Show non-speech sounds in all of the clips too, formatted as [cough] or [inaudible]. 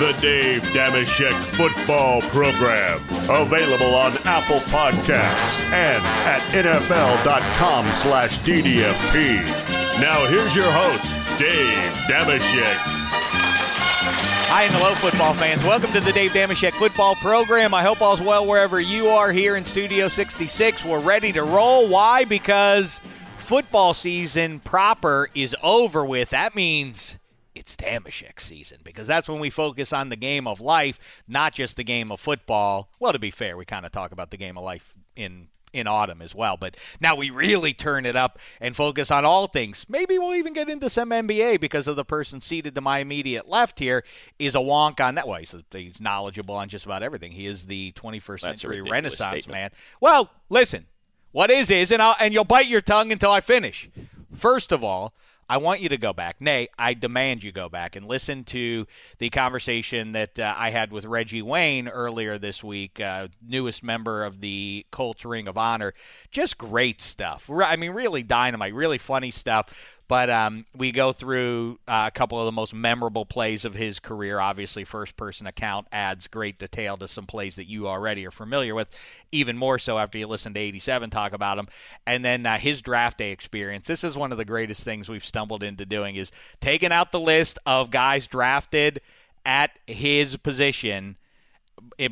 The Dave Dameshek Football Program. Available on Apple Podcasts and at NFL.com slash DDFP. Now here's your host, Dave Dameshek. Hi and hello, football fans. Welcome to the Dave Dameshek football program. I hope all's well wherever you are here in Studio 66. We're ready to roll. Why? Because football season proper is over with. That means it's Dameshek season because that's when we focus on the game of life, not just the game of football. Well, to be fair, we kind of talk about the game of life in in autumn as well. But now we really turn it up and focus on all things. Maybe we'll even get into some NBA because of the person seated to my immediate left here is a wonk on that. Well, he's, he's knowledgeable on just about everything. He is the 21st That's century Renaissance statement. man. Well, listen, what is is, and I'll, and you'll bite your tongue until I finish. First of all. I want you to go back. Nay, I demand you go back and listen to the conversation that uh, I had with Reggie Wayne earlier this week, uh, newest member of the Colts Ring of Honor. Just great stuff. I mean, really dynamite, really funny stuff. But um, we go through uh, a couple of the most memorable plays of his career. Obviously, first person account adds great detail to some plays that you already are familiar with, even more so after you listen to 87 talk about them. And then uh, his draft day experience. This is one of the greatest things we've stumbled into doing is taking out the list of guys drafted at his position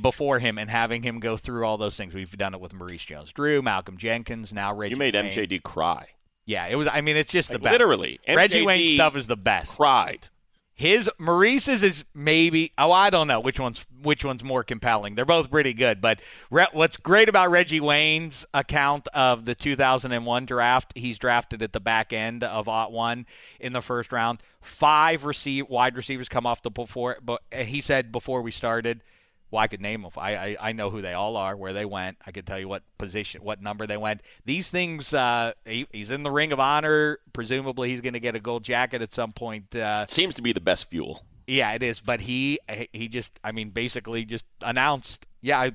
before him and having him go through all those things. We've done it with Maurice Jones-Drew, Malcolm Jenkins, now Reggie. You made Wayne. MJD cry. Yeah, it was. I mean, it's just Like, the best. literally. Reggie MJD Wayne stuff is the best. Cried. His Maurice's is maybe. Oh, I don't know which one's which one's more compelling. They're both pretty good, but Re- what's great about Reggie Wayne's account of the 2001 draft, he's drafted at the back end of Ot one in the first round. Five receive wide receivers come off the before, but eh, he said before we started. Well, I could name them. I, I I know who they all are, where they went. I could tell you what position, what number they went. These things, uh, he, he's in the Ring of Honor. Presumably, he's going to get a gold jacket at some point. Uh, Seems to be the best fuel. yeah, it is. But he he just, I mean, basically just announced. Yeah, I,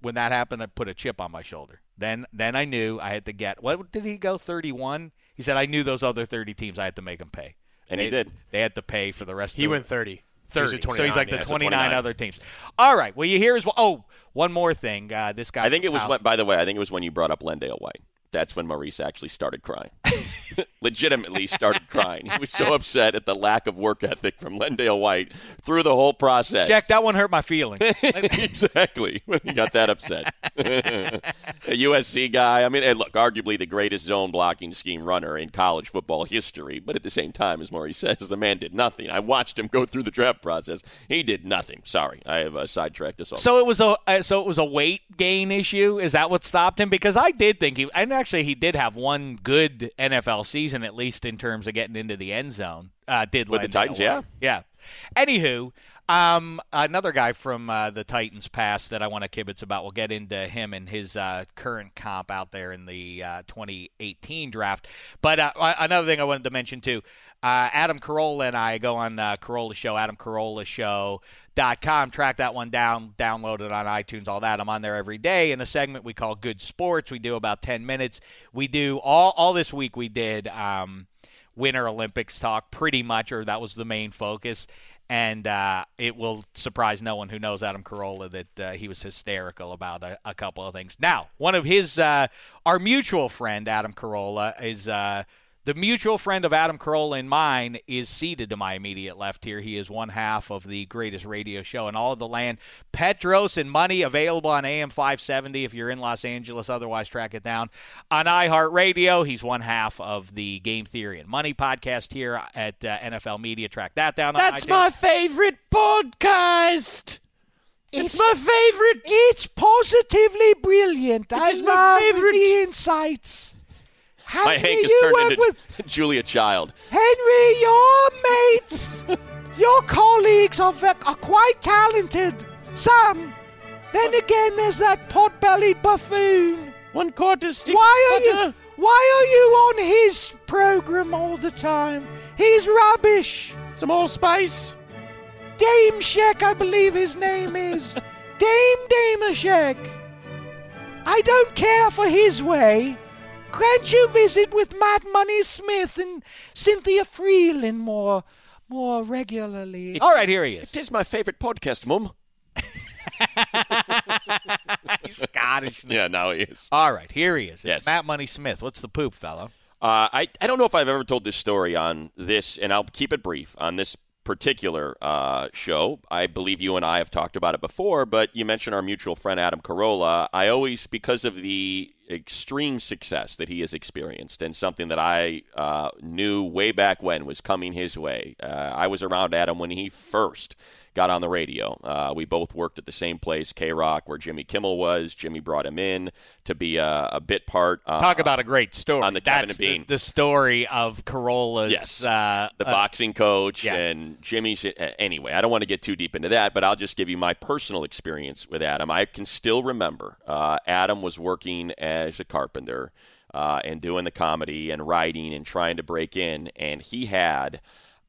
when that happened, I put a chip on my shoulder. Then then I knew I had to get. What did he go? Thirty one. He said I knew those other thirty teams. I had to make them pay. And they, he did. They had to pay for the rest. He of the, went 30. 30. He was so he's like the yeah. So 29, 29. other teams. All right. Well, you hear is oh, one more thing. Uh, this guy. I think it was when, by the way, I think it was when you brought up LenDale White. That's when Maurice actually started crying. [laughs] Legitimately started crying. He was so upset at the lack of work ethic from LenDale White through the whole process. Jack, that one hurt my feelings. [laughs] exactly. When he got that upset. [laughs] a USC guy. I mean, hey, look, arguably the greatest zone blocking scheme runner in college football history, but at the same time, as Maurice says, the man did nothing. I watched him go through the draft process. He did nothing. Sorry, I have uh, sidetracked this all. So it was a uh, so it was a weight gain issue. Is that what stopped him? Because I did think he and actually he did have one good NFL season at least in terms of getting into the end zone. Uh, did With the Titans, yeah. yeah. Anywho, um, another guy from uh, the Titans past that I want to kibitz about. We'll get into him and his uh, current comp out there in the uh, 2018 draft. But uh, another thing I wanted to mention too. Uh, Adam Carolla and I go on uh, Carolla Show, Adam Carolla Show. Dot com. Track that one down, download it on iTunes, all that. I'm on there every day in a segment we call Good Sports. We do about 10 minutes. We do all all this week. We did um, Winter Olympics talk pretty much, or that was the main focus. And uh, it will surprise no one who knows Adam Carolla that uh, he was hysterical about a, a couple of things. Now, one of his, uh, our mutual friend Adam Carolla is. The mutual friend of Adam Carolla and mine is seated to my immediate left here. He is one half of the greatest radio show in all of the land. Petros and Money available on AM 570 if you're in Los Angeles. Otherwise, track it down on iHeartRadio. He's one half of the Game Theory and Money podcast here at uh, NFL Media. Track that down. on That's my favorite podcast. It's, my favorite. It's positively brilliant. I is my favorite. the insights. My Hank has turned into with- [laughs] Julia Child. Henry, your mates, your colleagues are, ve- are quite talented. Sam, Then again, there's that pot-bellied buffoon. One quarter stick. Why are you? Why are you on his program all the time? He's rubbish. Some allspice. Dame Shek, I believe his name is. [laughs] Dame Dameshek. I don't care for his way. Can't you visit with Matt Money Smith and Cynthia Freeland more, more regularly? All right, here he is. It is my favorite podcast, Mum. [laughs] He's Scottish. Yeah, now he is. All right, here he is. It's Yes. Matt Money Smith. What's the poop, fellow? Uh, I, I don't know if I've ever told this story on this, and I'll keep it brief on this particular uh, show. I believe you and I have talked about it before, but you mentioned our mutual friend Adam Carolla. I always, because of the extreme success that he has experienced, and something that I uh, knew way back when was coming his way. Uh, I was around Adam when he first got on the radio. Uh, we both worked at the same place, K Rock, where Jimmy Kimmel was. Jimmy brought him in to be a, a bit part. Uh, Talk about a great story. on the Kevin That's and Bean. The, the story of Carolla's. Yes. Uh, the uh, boxing coach yeah. and Jimmy's. uh, Anyway, I don't want to get too deep into that, but I'll just give you my personal experience with Adam. I can still remember uh, Adam was working as a carpenter uh, and doing the comedy and writing and trying to break in, and he had.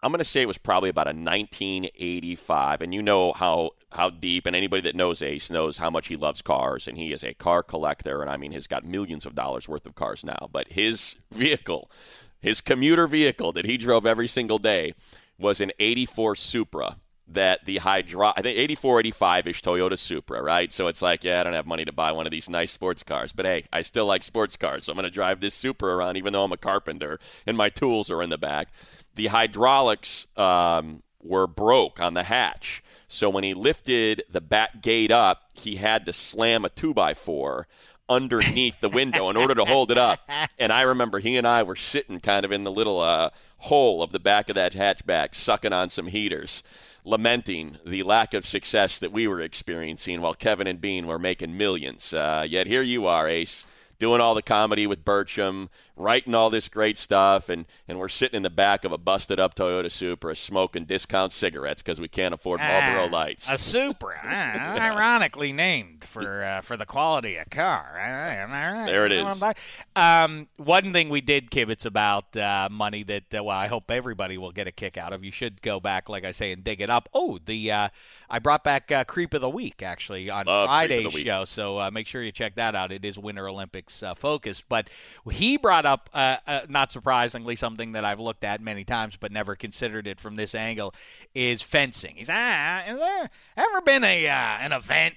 I'm going to say it was probably about a 1985, and you know how how deep, and anybody that knows Ace knows how much he loves cars, and he is a car collector, and I mean, he's got millions of dollars worth of cars now. But his vehicle, his commuter vehicle that he drove every single day, was an '84 Supra. That the hydro, I think 84, 85 ish Toyota Supra, right? So it's like, yeah, I don't have money to buy one of these nice sports cars, but hey, I still like sports cars, so I'm going to drive this Supra around, even though I'm a carpenter and my tools are in the back. The hydraulics um, were broke on the hatch. So when he lifted the back gate up, he had to slam a two by four underneath the window in order to hold it up. And I remember he and I were sitting kind of in the little uh, hole of the back of that hatchback, sucking on some heaters, lamenting the lack of success that we were experiencing while Kevin and Bean were making millions. Uh, yet here you are, Ace. Doing all the comedy with Bircham, writing all this great stuff, and, and we're sitting in the back of a busted up Toyota Supra smoking discount cigarettes because we can't afford Marlboro Ah, Lights. A Supra, [laughs] ah, ironically named for uh, for the quality of car. Ah, Am I right? There it is. what I'm talking- Um, one thing we did kibitz about uh, money that uh, well, I hope everybody will get a kick out of. You should go back, like I say, and dig it up. Oh, the uh, I brought back uh, Creep of the Week actually on Love Friday's show, so uh, make sure you check that out. It is Winter Olympics uh, focused, but he brought up, uh, uh, not surprisingly, something that I've looked at many times but never considered it from this angle is fencing. He's ah, is there ever been a uh, an event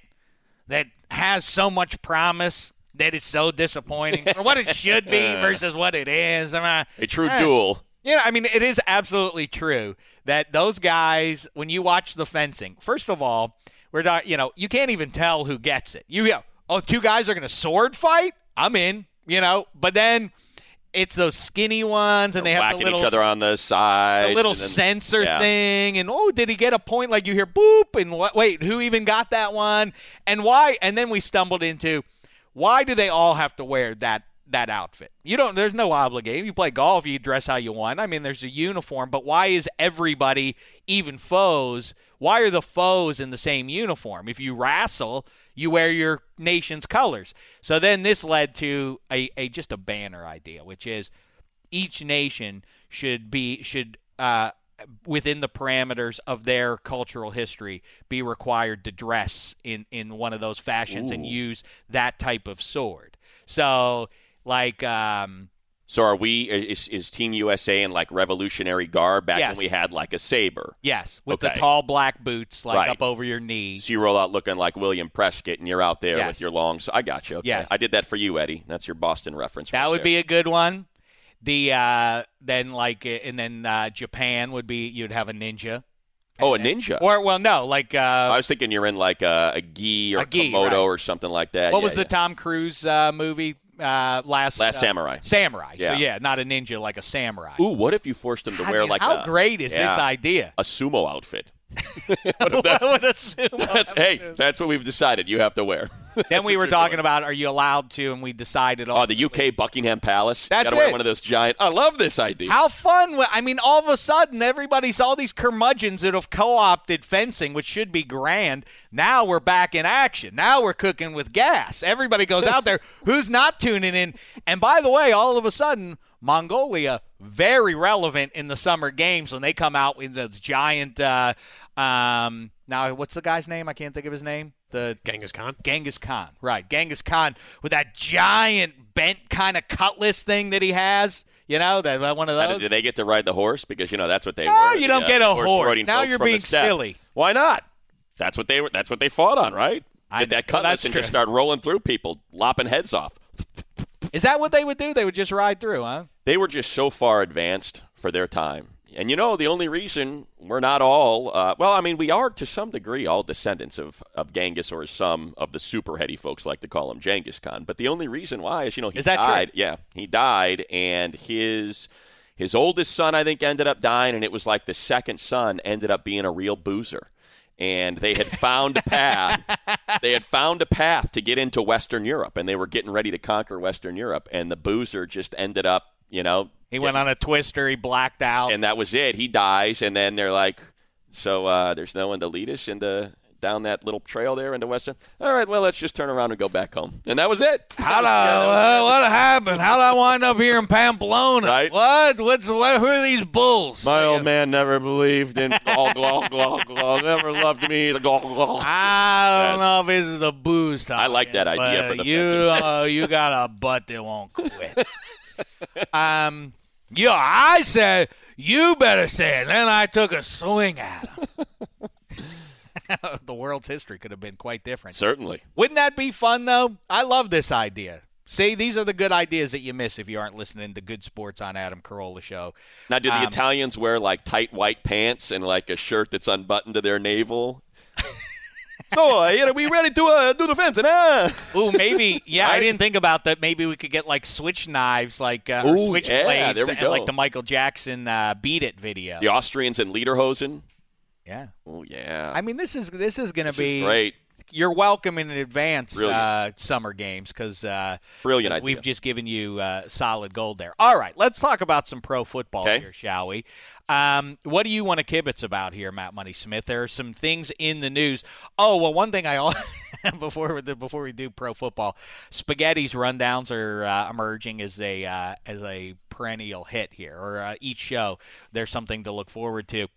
that has so much promise that is so disappointing, for what it [laughs] should be versus what it is? I a true eh. duel. yeah, I mean, it is absolutely true that those guys, when you watch the fencing, first of all, we're not, you know, you can't even tell who gets it. You go, oh, two guys are going to sword fight? I'm in, you know, but then it's those skinny ones and they have the little each other on the side. the little sensor yeah. thing, and oh, did he get a point? Like you hear boop, and what? Wait, who even got that one? And why? And then we stumbled into why do they all have to wear that that outfit? You don't. There's no obligation. You play golf, you dress how you want. I mean, there's a uniform, but why is everybody, even foes? Why are the foes in the same uniform? If you wrestle, you wear your nation's colors. So then this led to a, a just a banner idea, which is each nation should be should uh, within the parameters of their cultural history be required to dress in in one of those fashions and use that type of sword. So like um So are we? Is, is Team USA in like Revolutionary garb back Yes. when we had like a saber? yes, with the tall black boots like Right. up over your knees. So you roll out looking like William Prescott, and you're out there Yes. with your long. So I got you. Okay. Yes. I did that for you, Eddie. That's your Boston reference. That right would there. be a good one. The uh then like uh, and then uh Japan would be you'd have a ninja. Oh, a ninja. Or well no, like uh I was thinking you're in like a, a gi or A gi, komodo right. or something like that. what Yeah, was the yeah. Tom Cruise uh movie uh last Last uh, Samurai. Samurai. Yeah. So yeah, not a ninja like a samurai. Ooh, what if you forced him to I wear mean, like how a great is this idea? a sumo outfit? [laughs] what would assume That's hey, that's what we've decided. You have to wear. [laughs] Then we were talking doing. about are you allowed to, and we decided. on Oh, the UK Buckingham Palace. That's Gotta wear it. one of those giant. I love this idea. How fun! I mean, all of a sudden, everybody's all these curmudgeons that have co-opted fencing, which should be grand. Now we're back in action. Now we're cooking with gas. Everybody goes out there. [laughs] Who's not tuning in? And by the way, all of a sudden, Mongolia very relevant in the summer games when they come out with those giant. Uh, um, now, what's the guy's name? I can't think of his name. The Genghis Khan. Genghis Khan, right? Genghis Khan with that giant bent kind of cutlass thing that he has. You know, that that one of those. Do they get to ride the horse? Because you know that's what they No, were. you the, don't uh, get a horse. horse-riding Now you're being silly. Why not? That's what they were. That's what they fought on, right? I Get that know. Well, cutlass and true. just start rolling through people, lopping heads off. Is that what they would do? They would just ride through, huh? They were just so far advanced for their time. And you know, the only reason we're not all, uh, well, I mean, we are to some degree all descendants of, of Genghis or some of the super heady folks like to call him Genghis Khan. But the only reason why is, you know, he Is that true? died. Yeah, he died, and his his oldest son, I think, ended up dying, and it was like the second son ended up being a real boozer. And they had [laughs] found a path. they had found a path to get into Western Europe, and they were getting ready to conquer Western Europe. And the boozer just ended up, you know, He went on a twister. He blacked out. and that was it. He dies, and then they're like, "So uh, there's no one to lead us into down that little trail there into Western." All right, well, let's just turn around and go back home, and that was it. How yeah, uh, what happened? How did I wind up here in Pamplona? Right. What? What's what? Who are these bulls? My old man never believed in glog glog glog glog. Never loved me. The glog glog. I don't know if this is the booze time. I like that idea for the you. Uh, you got a butt that won't quit. um, yeah, I said you better say it. Then I took a swing at him. [laughs] [laughs] the world's history could have been quite different. Certainly. Wouldn't that be fun, though? I love this idea. See, these are the good ideas that you miss if you aren't listening to Good Sports on Adam Carolla Show. Now, do the Um, Italians wear like tight white pants and like a shirt that's unbuttoned to their navel? [laughs] so, uh, you know, we ready to uh, do the fencing, huh? Ooh, maybe. Yeah, I didn't think about that. Maybe we could get like switch knives, like uh, Ooh, switch yeah, blades, and, like the Michael Jackson uh, "Beat It" video. The Austrians in Lederhosen. Yeah. Oh yeah, I mean, this is this is going to be great. You're welcome in advance uh, summer games because uh, Brilliant idea. we've just given you uh, solid gold there. All right, let's talk about some pro football Okay. here, shall we? Um, what do you want to kibitz about here, Matt Money Smith? There are some things in the news. Oh well, one thing I al- [laughs] before we- before we do pro football, spaghetti's rundowns are uh, emerging as a uh, as a perennial hit here, or uh, each show there's something to look forward to.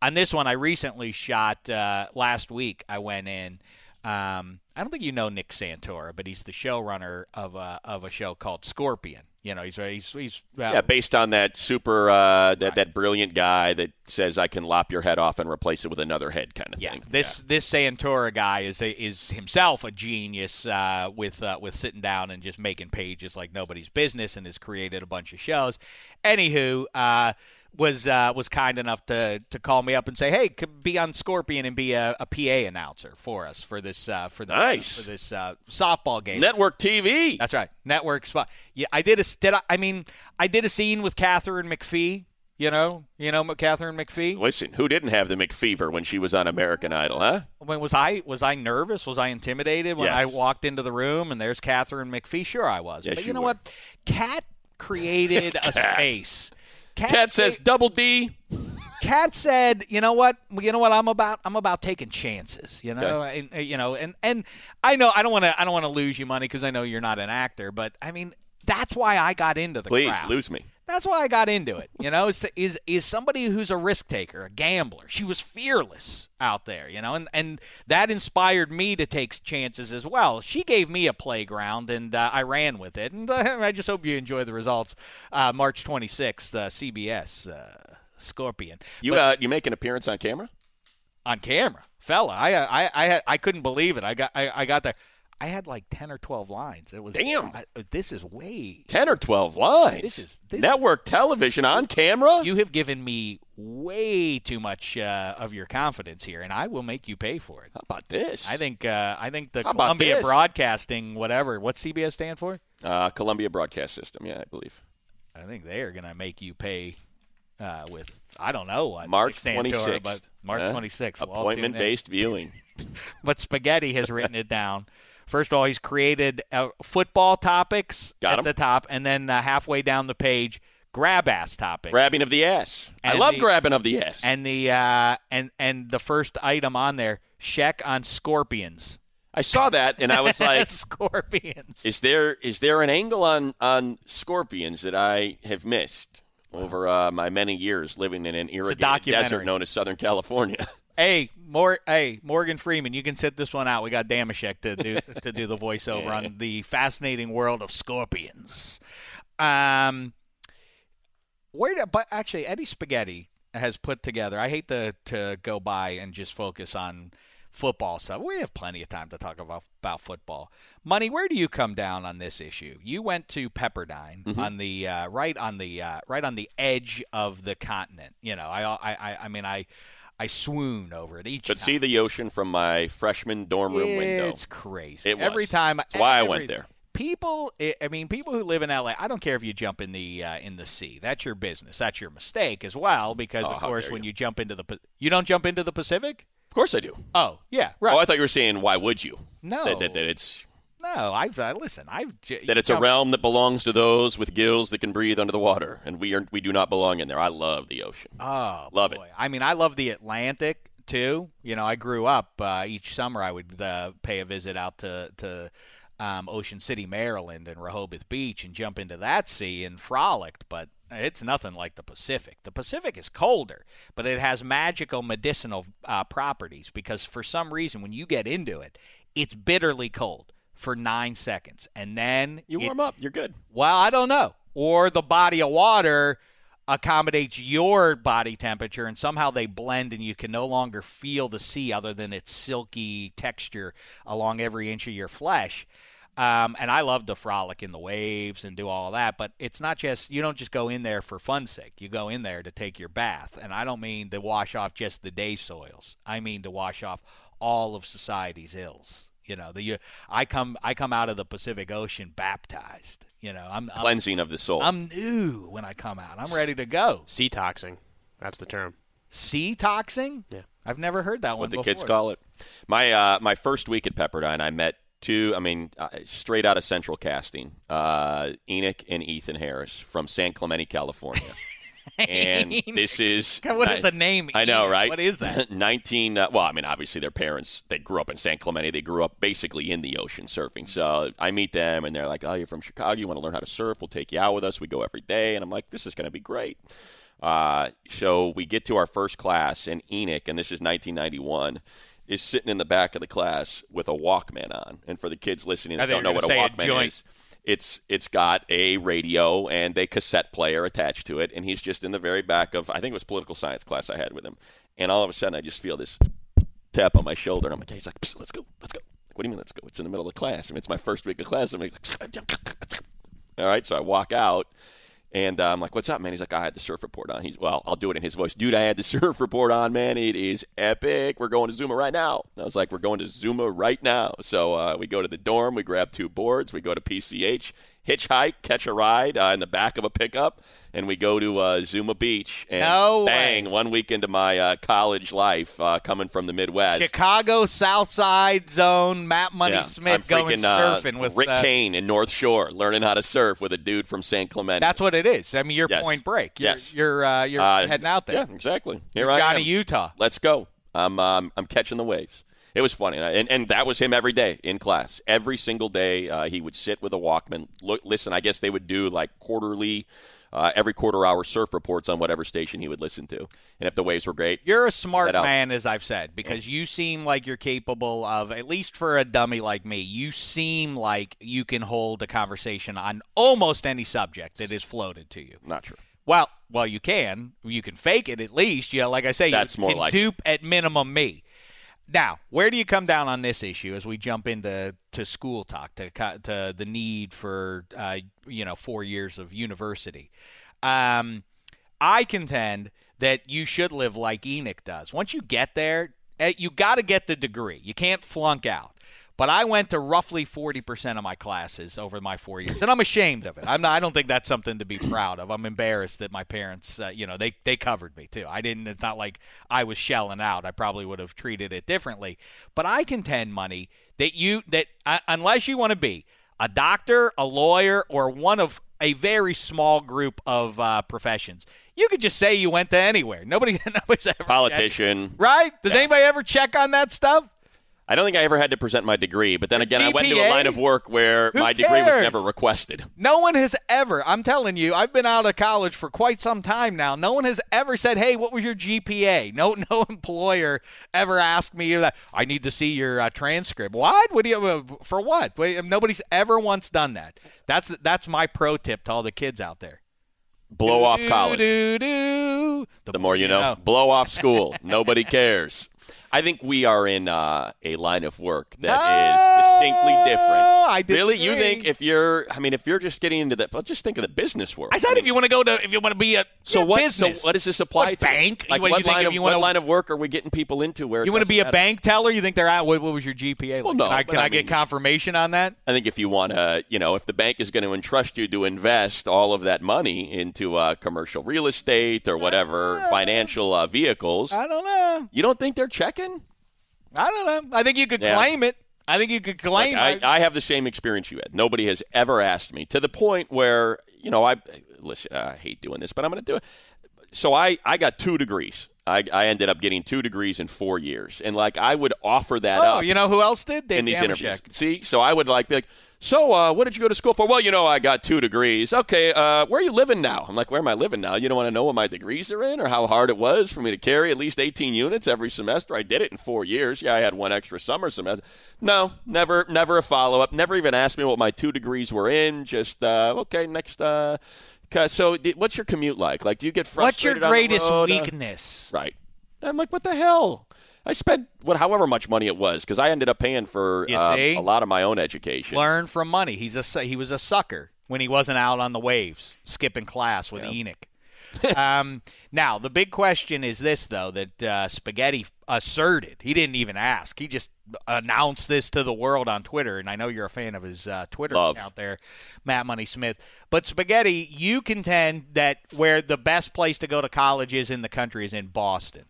On this one, I recently shot uh, last week. I went in. Um, I don't think you know Nick Santora, but he's the showrunner of a of a show called Scorpion. You know, he's he's he's uh, Yeah, based on that super, uh, that that brilliant guy that says I can lop your head off and replace it with another head, kind of Yeah, thing. this this Santora guy is a, is himself a genius uh, with uh, with sitting down and just making pages like nobody's business, and has created a bunch of shows. Anywho, uh, was uh, was kind enough to to call me up and say, "Hey, could be on Scorpion and be a, a PA announcer for us for this uh, for the Nice. for this uh, softball game." Network TV. That's right. Network spot. Yeah, I did a did I, I mean I did a scene with Katharine McPhee. You know, you know Katharine McPhee. Listen, who didn't have the McFever when she was on American Idol, huh? When was I was I nervous? Was I intimidated when Yes. I walked into the room and there's Katharine McPhee? Sure, I was. Yes, but you, you know were. what? Cat created a [laughs] space. Cat says double D. Cat said, "You know what? You know what? I'm about. I'm about taking chances. You know, and, uh, you know, and and I know I don't want to. I don't want to lose you money because I know you're not an actor. But I mean, that's why I got into the Please lose me. That's why I got into it. You know, is is is somebody who's a risk taker, a gambler. She was fearless out there, you know, and and that inspired me to take chances as well. She gave me a playground, and uh, I ran with it. And uh, [laughs] I just hope you enjoy the results. Uh, March 26th, uh, CBS uh, Scorpion. You But- uh, you make an appearance on camera? on camera, fella. I I I I couldn't believe it. I got I, I got there. I had like ten or twelve lines. It was Damn. I, this is way. Ten or twelve lines. This is- this is- network television on camera. You have given me way too much uh, of your confidence here, and I will make you pay for it. How about this? I think uh, I think the How Columbia? Broadcasting, whatever, what's CBS stand for? uh, Columbia Broadcast System. Yeah, I believe. I think they are going to make you pay uh, with I don't know what March Nick 26th. March 26th. We'll all tune in. Appointment based viewing. [laughs] but Spaghetti has written it down First of all, he's created uh, football topics Got at 'em. the top, and then uh, halfway down the page, grab ass topic. Grabbing of the ass. I love the- grabbing of the ass. and the uh, and and the first item on there, check on scorpions. I saw that and I was [laughs] like, scorpions. is there is there an angle on on scorpions that I have missed over uh, my many years living in an irrigated desert known as Southern California? [laughs] Hey, Mor- hey, Morgan Freeman, you can sit this one out. We got Dameshek to do to do the voiceover on the fascinating world of scorpions. Um, where did, but actually Eddie Spaghetti has put together. I hate to to go by and just focus on football stuff. We have plenty of time to talk about about football. Money, where do you come down on this issue? You went to Pepperdine on the uh, right on the uh, right on the edge of the continent. You know, I I I, I mean I. I swoon over it each time. But time. see the ocean from my freshman dorm room window. It's crazy. It was. Every time. That's why I went there. People, I mean, people who live in LA. I don't care if you jump in the uh, in the sea. That's your business. That's your mistake as well. Because Oh, of course, when you. you jump into the, you don't jump into the Pacific. Of course I do. Oh yeah, right. Oh, I thought you were saying why would you? no, That, that, that it's no. I've uh, listen. I've j- that it's a realm that belongs to those with gills that can breathe under the water, and we are we do not belong in there. I love the ocean. Oh, Love it. I mean, I love the Atlantic too. You know, I grew up uh, each summer. I would uh, pay a visit out to to um, Ocean City, Maryland, and Rehoboth Beach, and jump into that sea and frolicked. But it's nothing like the Pacific. The Pacific is colder, but it has magical medicinal uh, properties because for some reason, when you get into it, it's bitterly cold for nine seconds, and then You it- warm up, you're good. well, I don't know. Or the body of water accommodates your body temperature and somehow they blend and you can no longer feel the sea other than its silky texture along every inch of your flesh. Um, and I love to frolic in the waves and do all that, but it's not just you don't just go in there for fun's sake. You go in there to take your bath, and I don't mean to wash off just the day soils. I mean to wash off all of society's ills. You know, the I come I come out of the Pacific Ocean baptized. You know, I'm I'm, Cleansing of the soul. I'm new when I come out. I'm ready to go. Sea toxing. That's the term. Sea toxing? Yeah. I've never heard that one what the before. kids call it. My uh, my first week at Pepperdine, I met two. I mean, uh, straight out of Central Casting, uh, Enoch and Ethan Harris from San Clemente, California. [laughs] and [laughs] this is God, [laughs] what is the name? I know, right? What is that? [laughs] 19. Uh, well, I mean, obviously, their parents, they grew up in San Clemente. They grew up basically in the ocean surfing. So I meet them, and they're like, oh, you're from Chicago. You want to learn how to surf? We'll take you out with us. We go every day. And I'm like, this is going to be great. Uh, so we get to our first class, in Enoch, and this is 1991, is sitting in the back of the class with a Walkman on. And for the kids listening that don't know what a gonna a Walkman is, it's it's got a radio and a cassette player attached to it, and he's just in the very back of I think it was political science class I had with him, and all of a sudden I just feel this tap on my shoulder, and I'm like, he's like, "Psst, let's go, let's go. Like, what do you mean, let's go? It's in the middle of the class. I mean, it's my first week of class. I'm like, all right, so I walk out. And uh, I'm like, "What's up, man?" He's like, "I had the surf report on." He's well, I'll do it in his voice, dude. I had the [laughs] surf report on, man. It is epic. We're going to Zuma right now. And I was like, "We're going to Zuma right now." So uh, we go to the dorm, we grab two boards, we go to PCH, hitchhike, catch a ride uh, in the back of a pickup, and we go to uh, Zuma Beach. And No bang! way. One week into my uh, college life, uh, coming from the Midwest. Chicago South Side Zone, Matt Money Yeah, Smith I'm going freaking, uh, surfing with Rick uh, Kane in North Shore, learning how to surf with a dude from San Clemente. That's what it is. I mean, you're Yes. Point Break. You're, Yes. You're uh, you're heading out there. Yeah, exactly. Here You're I Johnny am. Utah. Let's go. I'm um, I'm catching the waves. It was funny, and, and that was him every day in class. Every single day, uh, he would sit with a Walkman. Look, listen. I guess they would do like quarterly, uh, every quarter hour surf reports on whatever station he would listen to, and if the waves were great, You're a smart man, as I've said, because you seem like you're capable of, at least for a dummy like me, you seem like you can hold a conversation on almost any subject that is floated to you. not true. Well, well, you can. You can fake it at least. Yeah, like I say, That's you more can like it. dupe at minimum me. Now, where do you come down on this issue as we jump into to school talk to to the need for uh, you know four years of university? Um, I contend that you should live like Enoch does. Once you get there, eh, you got to get the degree. You can't flunk out. But I went to roughly 40% of my classes over my four years, and I'm ashamed of it. I'm not, I don't think that's something to be proud of. I'm embarrassed that my parents, uh, you know, they they covered me too. I didn't. It's not like I was shelling out. I probably would have treated it differently. But I contend, money that you that uh, unless you want to be a doctor, a lawyer, or one of a very small group of uh, professions. You could just say you went to anywhere. Nobody, [laughs] nobody's ever Politician. checked. right? Does anybody ever check on that stuff? I don't think I ever had to present my degree, but then Your again, I went into a line of work where Who my degree was never requested. No one has ever. I'm telling you, I've been out of college for quite some time now. No one has ever said, "Hey, what was your GPA?" No, [laughs] no employer ever asked me that. I need to see your uh, transcript. What? What do you uh, for? What? Nobody's ever once done that. That's that's my pro tip to all the kids out there. Blow off Do, college. do, do. The more you know. Blow off school. Nobody [laughs] cares. I think we are in uh, a line of work that is distinctly different. No, I Really, you think if you're? I mean, if you're just getting into that, well, just think of the business world. I said if you want to go to if you want to be a So yeah, what? business. So what does this apply What to? bank? Like What, what you line of you what line of work are we getting people into? Where You want to be a matter? bank teller? You think they're out? What, what was your GPA? Like? Well, no, can I, can I I, get confirmation on that? I think if you want to, you know, if the bank is going to entrust you to invest all of that money into uh, commercial real estate or whatever financial uh, vehicles, I don't know. you don't think they're checking? I don't know. I think you could Yeah. claim it. I think you could claim Like, it. I, I have the same experience you had. Nobody has ever asked me to the point where, you know, I listen. I hate doing this, but I'm going to do it. So I, I got two degrees. I, I ended up getting two degrees in four years, and like I would offer that oh, up you know who else did? Dave in these Dameshek. interviews. See, so I would like be like, so uh, what did you go to school for? Well, you know, I got two degrees. Okay, uh, where are you living now? I'm like, where am I living now? You don't want to know what my degrees are in or how hard it was for me to carry at least 18 units every semester. I did it in four years. Yeah, I had one extra summer semester. No, never, never a follow up. Never even asked me what my two degrees were in. Just uh, okay, next. Uh, so, what's your commute like? Like, do you get frustrated? What's your frustrated? on the greatest? Uh, weakness? Right. I'm like, what the hell? I spent what, however much money it was, because I ended up paying for um, a lot of my own education. Learn from money. He's a he was a sucker when he wasn't out on the waves skipping class with Enoch. um, [laughs] now the big question is this though that uh, Spaghetti asserted. He didn't even ask. He just announced this to the world on Twitter, and I know you're a fan of his uh, Twitter Love. account there, Matt Money Smith. But Spaghetti, you contend that where the best place to go to college is in the country is in Boston,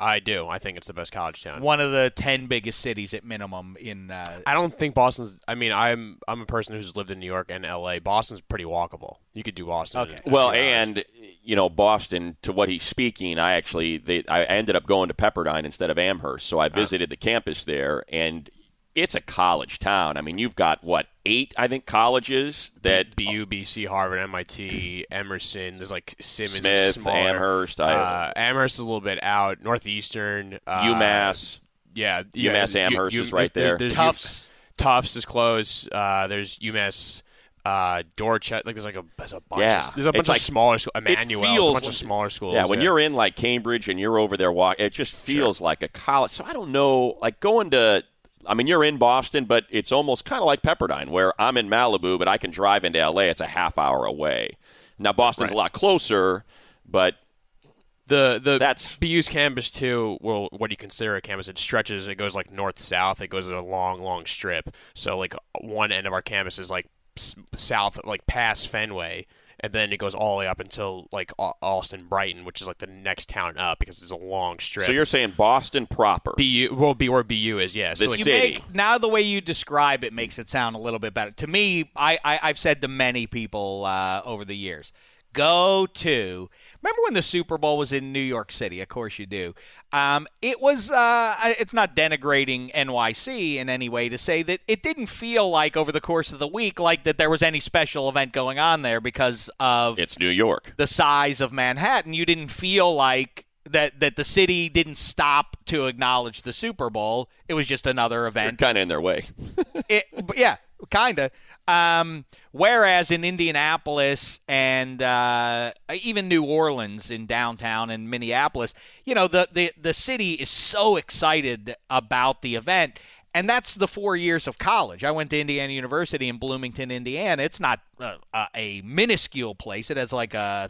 I do. I think it's the best college town. one of the ten biggest cities at minimum in. Uh, I don't think Boston's. I mean, I'm I'm a person who's lived in New York and L.A. Boston's pretty walkable. You could do Boston. Okay. in well, few hours. and you know, Boston. To what he's speaking, I actually they, I ended up going to Pepperdine instead of Amherst, so I visited the campus there, and it's a college town. I mean, you've got what eight, I think, colleges that BU, BC, Harvard, MIT, Emerson. There's like Simmons, is Smith, smaller. Amherst, I- uh, Amherst is a little bit out. Northeastern, uh, UMass. yeah, yeah, UMass U- Amherst U- is right there's- there. There's, Tufts. Tufts is close. Uh, there's UMass. Uh, Dorchester, like there's like a there's a bunch. Yeah. of, there's a bunch It's like- of smaller schools. Emmanuel, there's a feels bunch of smaller schools. Yeah, when you're in like Cambridge and you're over there walk, it just feels like a college. So I don't know, like going to. I mean, you're in Boston, but it's almost kind of like Pepperdine, where I'm in Malibu, but I can drive into LA. It's a half hour away. Now Boston's a lot closer, but the the That's- BU's campus too. Well, what do you consider a campus? It stretches. It goes like north south. It goes in a long, long strip. So like one end of our campus is like south, like past Fenway, and then it goes all the way up until like Allston, Brighton, which is like the next town up because it's a long strip. so you're saying Boston proper. BU will be where BU is. Yeah. So The like, city. make now the way you describe it makes it sound a little bit better to me i, I i've said to many people uh, over the years go to remember when the super bowl was in new york city of course you do um, it was uh, it's not denigrating nyc in any way to say that it didn't feel like over the course of the week like that there was any special event going on there because of It's New York. the size of Manhattan, you didn't feel like that that the city didn't stop to acknowledge the Super Bowl. It was just another event. kind of in their way. It, yeah, kind of. Um, whereas in Indianapolis and uh, even New Orleans in downtown and Minneapolis, you know, the, the, the city is so excited about the event. And that's the four years of college. I went to Indiana University in Bloomington, Indiana. It's not uh, a minuscule place. It has like a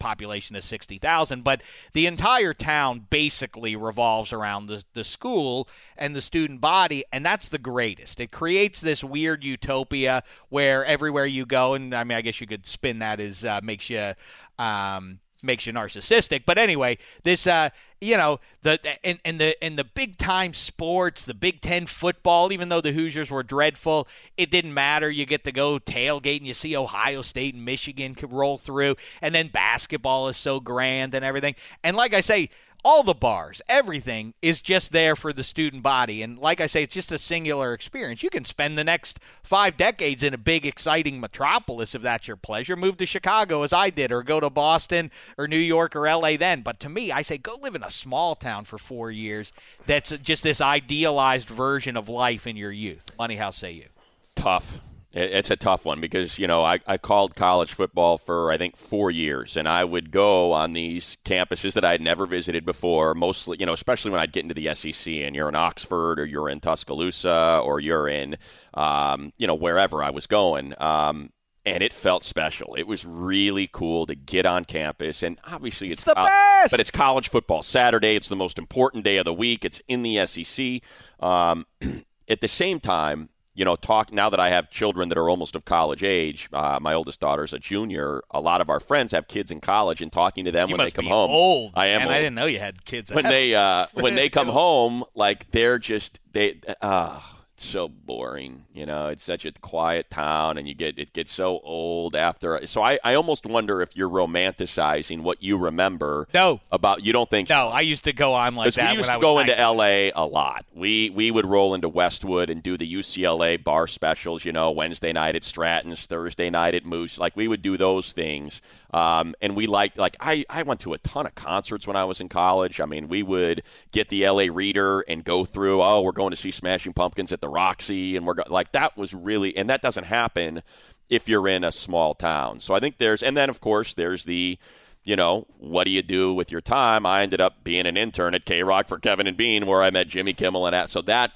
population of 60,000, but the entire town basically revolves around the, the school and the student body, and that's the greatest. It creates this weird utopia where everywhere you go, and I mean, I guess you could spin that as uh, makes you. Um, makes you narcissistic. But anyway, this uh, you know the and, and the and the big time sports, the Big Ten football. Even though the Hoosiers were dreadful, it didn't matter. You get to go tailgate and you see Ohio State and Michigan roll through, and then basketball is so grand and everything. And like I say, all the bars, everything is just there for the student body. And like I say, it's just a singular experience. You can spend the next five decades in a big, exciting metropolis if that's your pleasure. Move to Chicago as I did, or go to Boston or New York or LA then. But to me, I say go live in a small town for four years that's just this idealized version of life in your youth. Money, how say you? Tough it's a tough one because you know I, I called college football for I think four years, and I would go on these campuses that I had never visited before. Mostly, you know, especially when I'd get into the SEC, and you're in Oxford or you're in Tuscaloosa or you're in, um, you know, wherever I was going. Um, and it felt special. It was really cool to get on campus, and obviously it's, it's the best. But it's college football Saturday. It's the most important day of the week. It's in the SEC. Um, [clears throat] at the same time, you know, talk now that I have children that are almost of college age. Uh, my oldest daughter's a junior. A lot of our friends have kids in college, and talking to them you when they come home. Old, I am. And old. I didn't know you had kids. When they uh, when [laughs] they come home, like they're just they. Uh, so boring. You know, it's such a quiet town, and you get it gets so old after. So I, I almost wonder if you're romanticizing what you remember. No, about you don't think? No, so. I used to go on like that. we used to go into L.A. a lot. We we would roll into Westwood and do the UCLA bar specials. You know, Wednesday night at Stratton's, Thursday night at Moose. Like we would do those things. Um, and we liked like I, I went to a ton of concerts when I was in college. I mean, we would get the LA Reader and go through. Oh, we're going to see Smashing Pumpkins at the Roxy, and we're go- like that was really and that doesn't happen if you're in a small town. So I think there's and then of course there's the you know, what do you do with your time? I ended up being an intern at K Rock for Kevin and Bean, where I met Jimmy Kimmel and that. So that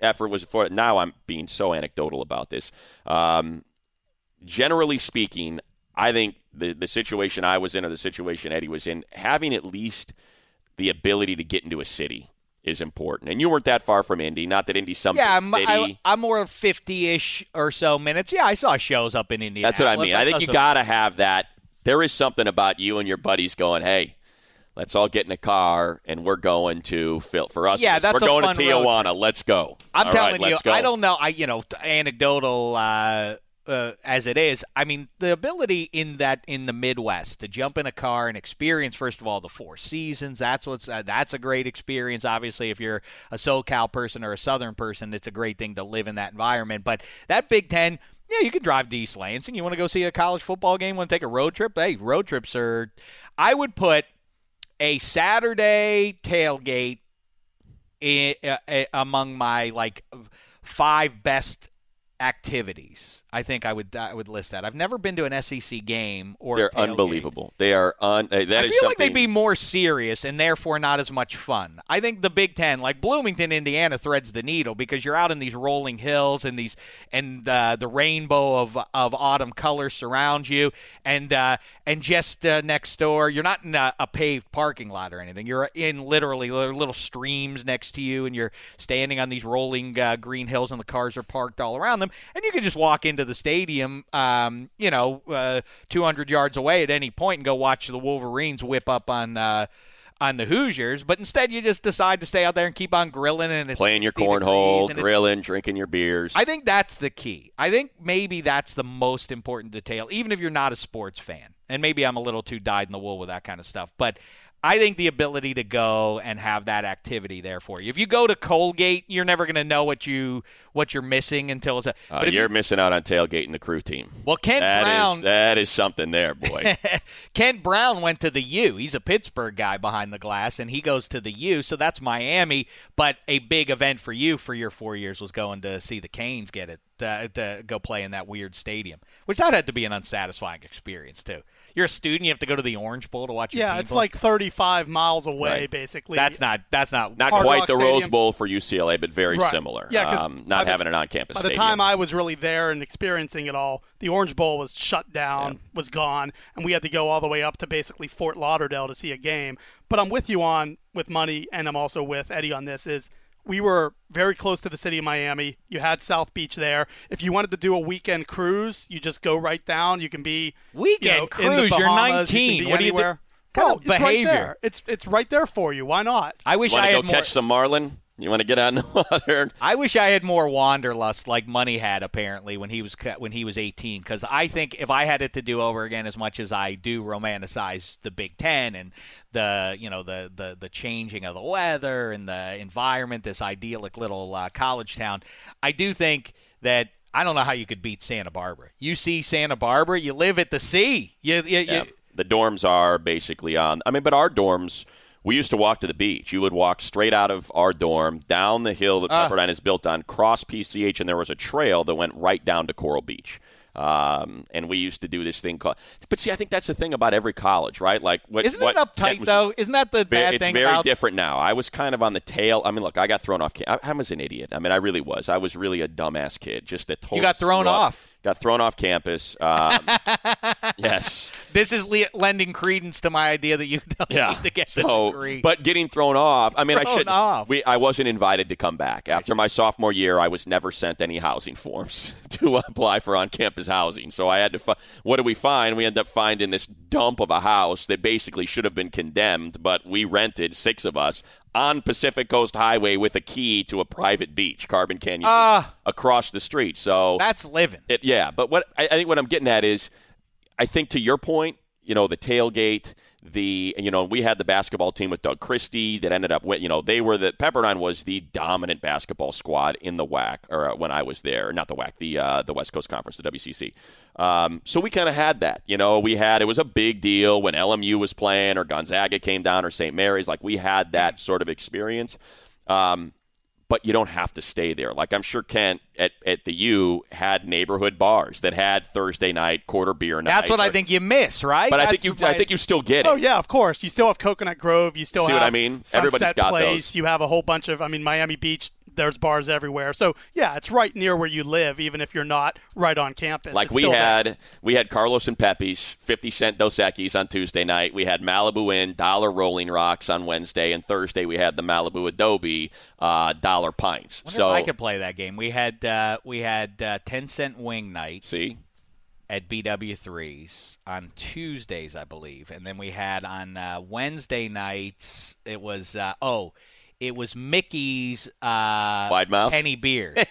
effort was for. Now I'm being so anecdotal about this. Um, generally speaking, I think the the situation I was in or the situation Eddie was in, having at least the ability to get into a city is important. And you weren't that far from Indy. Not that Indy's some yeah, I'm, city. I, am more fifty-ish or so minutes. Yeah, I saw shows up in Indy. That's what I mean. I think you got to have that. There is something about you and your buddies going, hey. Let's all get in a car and we're going to Phil. For us, yeah, that's we're going to Tijuana. Let's go. I'm all telling right, you. I don't know. I you know, anecdotal uh, uh, as it is, I mean, the ability in that in the Midwest to jump in a car and experience first of all the four seasons. That's what's uh, that's a great experience. Obviously, if you're a SoCal person or a Southern person, it's a great thing to live in that environment. But that Big Ten. Yeah, you can drive to East Lansing. You want to go see a college football game? Want to take a road trip? Hey, road trips are. I would put a Saturday tailgate in, uh, among my like five best activities. I think I would I would list that. I've never been to an SEC game or they're unbelievable. They are un. Uh, I feel like they'd be more serious and therefore not as much fun. I think the Big Ten, like Bloomington, Indiana, threads the needle because you're out in these rolling hills and these and uh, the rainbow of of autumn colors surrounds you, and uh, and just uh, next door, you're not in a, a paved parking lot or anything. You're in literally little streams next to you, and you're standing on these rolling uh, green hills, and the cars are parked all around them, and you can just walk into the stadium, um, you know, uh, 200 yards away at any point and go watch the Wolverines whip up on uh, on the Hoosiers. But instead, you just decide to stay out there and keep on grilling and it's playing your 60 cornhole, grilling, drinking your beers. I think that's the key. I think maybe that's the most important detail, even if you're not a sports fan. And maybe I'm a little too dyed in the wool with that kind of stuff. But I think the ability to go and have that activity there for you. If you go to Colgate, you're never going to know what you what you're missing until it's a. Uh, but you're you- missing out on tailgating the crew team. well, Kent That is Brown. that is something there, boy. [laughs] Kent Brown went to the U. He's a Pittsburgh guy behind the glass, and he goes to the U. So that's Miami. But a big event for you for your four years was going to see the Canes get it uh, to go play in that weird stadium, which that had to be an unsatisfying experience too. You're a student, you have to go to the Orange Bowl to watch your Yeah, team it's play. like 35 miles away, Right. basically. that's not that's not Not Hard quite Rock the Rose Bowl for UCLA, but very Right. similar. Yeah, 'cause um, by not the- having an on-campus By the stadium. time I was really there and experiencing it all, the Orange Bowl was shut down, was gone, and we had to go all the way up to basically Fort Lauderdale to see a game. But I'm with you on with money, and I'm also with Eddie on this. Is we were very close to the city of Miami. You had South Beach there. If you wanted to do a weekend cruise, you just go right down. You can be Weekend you know, in the cruise, you're Bahamas, you can 19. be What do you do- anywhere. Kind Well, of it's right behavior. there. It's it's right there for you. Why not? I wish want I to had go more. catch some marlin? You want to get out in the [laughs] water? I wish I had more wanderlust like Money had apparently when he was when he was 18 because I think if I had it to do over again as much as I do romanticize the Big 10 and the you know the the the changing of the weather and the environment this idyllic little uh, college town I do think that I don't know how you could beat Santa Barbara. You see Santa Barbara, you live at the sea. You, you, Yeah. you The dorms are basically on. I mean, but our dorms, we used to walk to the beach. You would walk straight out of our dorm down the hill that Ah. Pepperdine is built on, cross PCH, and there was a trail that went right down to Corral Beach. Um, and we used to do this thing called. But see, I think that's the thing about every college, right? Like, what, Isn't what it uptight was- though? Isn't that the bad it's thing very about different now. I was kind of on the tail. I mean, look, I got thrown off. I, I was an idiot. I mean, I really was. I was really a dumbass kid. Just a total. You got thrown off. Got thrown off campus. Um, [laughs] yes. This is le- lending credence to my idea that you don't Yeah. need to get so, degree. but getting thrown off. I mean, I Thrown should. off. We, I wasn't invited to come back after my sophomore year. I was never sent any housing forms [laughs] to apply for on-campus housing. So I had to. Fi- what do we find? We end up finding this dump of a house that basically should have been condemned, but we rented six of us on Pacific Coast Highway with a key to a private beach, Carbon Canyon, Ah. across the street. So That's living. it, yeah, but what I, I think what I'm getting at is, I think to your point, you know, the tailgate, the you know, we had the basketball team with Doug Christie that ended up with, you know, they were the Pepperdine was the dominant basketball squad in the WAC or uh, when I was there, not the WAC, the uh, the West Coast Conference, the WCC. Um, so we kind of had that, you know, we had it was a big deal when LMU was playing or Gonzaga came down or St. Mary's, like we had that sort of experience. Um, but you don't have to stay there. Like I'm sure Kent at, at the U had neighborhood bars that had Thursday night quarter beer nights. That's what I think you miss, right? But I think you the- I think you still get it. Oh yeah, of course. You still have Coconut Grove. You still See have what I mean? Sunset Everybody's got Place. those. You have a whole bunch of. I mean, Miami Beach. There's bars everywhere. So yeah, it's right near where you live, even if you're not right on campus. Like It's we still there. had, we had Carlos and Pepe's, fifty cent Dos Equis on Tuesday night. We had Malibu Inn, dollar Rolling Rocks on Wednesday, and Thursday we had the Malibu Adobe, uh, dollar pints. Wonder so if I could play that game. We had uh, we had uh, ten cent wing night see, at BW3s on Tuesdays, I believe, and then we had on uh, Wednesday nights. It was uh, oh, it was Mickey's uh, Wide mouth? penny beer. [laughs]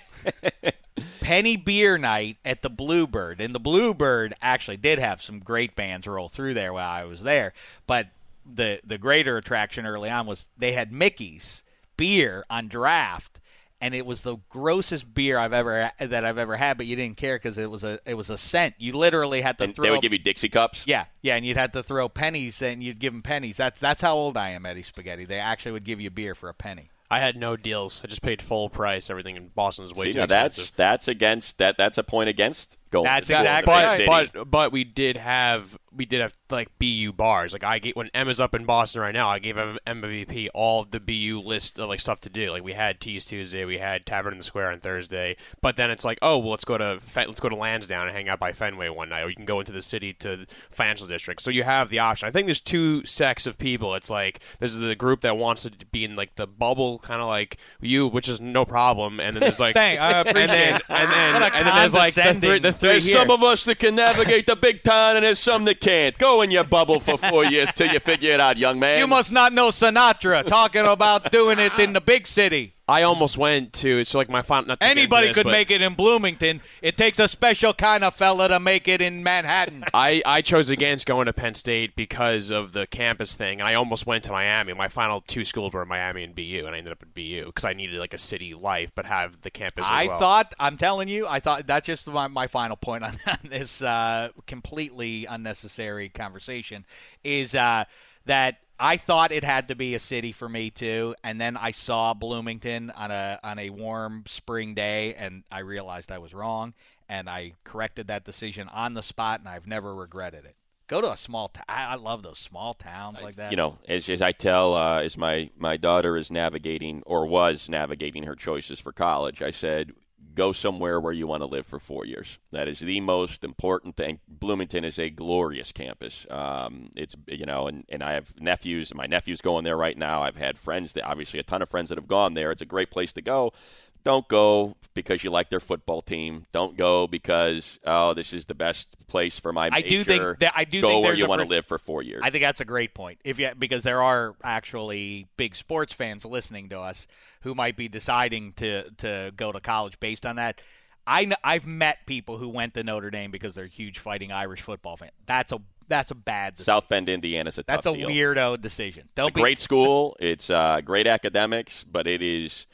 Penny beer night at the Bluebird, and the Bluebird actually did have some great bands roll through there while I was there. But the the greater attraction early on was they had Mickey's beer on draft, and it was the grossest beer I've ever that I've ever had. But you didn't care because it was a it was a cent. You literally had to and throw. they would give you Dixie cups. yeah, yeah, and you'd have to throw pennies, and you'd give them pennies. That's that's how old I am, Eddie Spaghetti. They actually would give you beer for a penny. I had no deals. I just paid full price. Everything in Boston is way See, too now that's that's against that. That's a point against going. That's to going to exactly big right. city. But but we did have we did have like BU bars. Like I get when Emma's up in Boston right now, I gave Emma MVP all of the BU list of like stuff to do. Like we had Tease Tuesday, we had Tavern in the Square on Thursday. But then it's like, oh well, let's go to let's go to Lansdowne and hang out by Fenway one night, or you can go into the city to the financial district. So you have the option. I think there's two sects of people. It's like there's the group that wants to be in like the bubble, kind of like you, which is no problem, and then there's like [laughs] Thank- I and appreciate then it. and then and then there's like the three, condescending- the three There's here. some of us that can navigate the big town, and there's some that can't. Go in your bubble for four years till you figure it out, young man. You must not know Sinatra talking about doing it in the big city. I almost went to so like my final. Not to get into Anybody this, could make it in Bloomington. It takes a special kind of fella to make it in Manhattan. [laughs] I, I chose against going to Penn State because of the campus thing, and I almost went to Miami. My final two schools were Miami and BU, and I ended up at BU because I needed like a city life, but have the campus. as I well. thought, I'm telling you, I thought that's just my, my final point on, on [laughs] this uh, completely unnecessary conversation is uh, that I thought it had to be a city for me too, and then I saw Bloomington on a on a warm spring day, and I realized I was wrong, and I corrected that decision on the spot, and I've never regretted it. Go to a small town. I love those small towns like that. You know, as, as I tell, uh, as my, my daughter is navigating or was navigating her choices for college, I said, go somewhere where you want to live for four years. That is the most important thing. Bloomington is a glorious campus. Um, it's you know, and, and I have nephews. My nephew's going there right now. I've had friends that obviously a ton of friends that have gone there. It's a great place to go. Don't go because you like their football team. Don't go because oh, this is the best place for my I do think that I do go think where you want to live for four years. I think that's a great point. If you because there are actually big sports fans listening to us who might be deciding to to go to college based on that. I I've met people who went to Notre Dame because they're huge fighting Irish football fans. That's a that's a bad. Decision. South Bend, Indiana's a tough That's a deal. weirdo decision. Don't a be great school. It's uh, great academics, but it is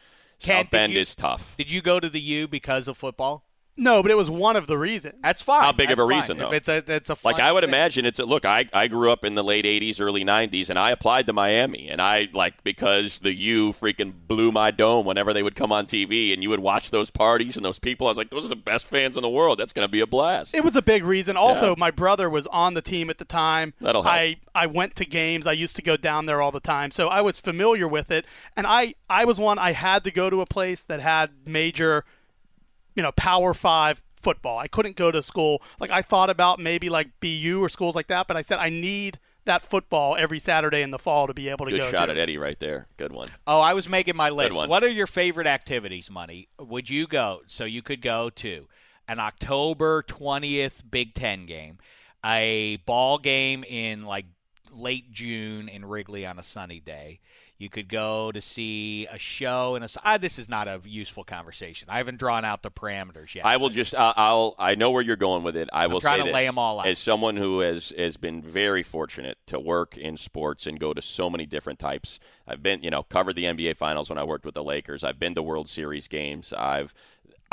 Kent, South Bend you- is tough. Did you go to the U because of football? No, but it was one of the reasons. That's fine. How big of That's a reason, fine. though? If it's a it's a Like I would thing. imagine it's a look. I, I grew up in the late '80s, early '90s, and I applied to Miami, and I like because the U freaking blew my dome whenever they would come on TV, and you would watch those parties and those people. I was like, those are the best fans in the world. That's going to be a blast. It was a big reason. Also, Yeah. my brother was on the team at the time. That'll help. I, I went to games. I used to go down there all the time, so I was familiar with it. And I, I was one. I had to go to a place that had major, you know, Power Five football. I couldn't go to school. Like I thought about maybe like BU or schools like that, but I said I need that football every Saturday in the fall to be able to Good go Good shot to. at Eddie right there. Good one. Oh, I was making my list. one. What are your favorite activities, Money? Would you go? So you could go to an October 20th Big Ten game, a ball game in like late June in Wrigley on a sunny day. You could go to see a show and a. Ah, this is not a useful conversation. I haven't drawn out the parameters yet. I will just. Uh, I'll. I know where you're going with it. I will try to this. them all out. As someone who has has been very fortunate to work in sports and go to so many different types. I've been, you know, covered the NBA Finals when I worked with the Lakers. I've been to World Series games. I've.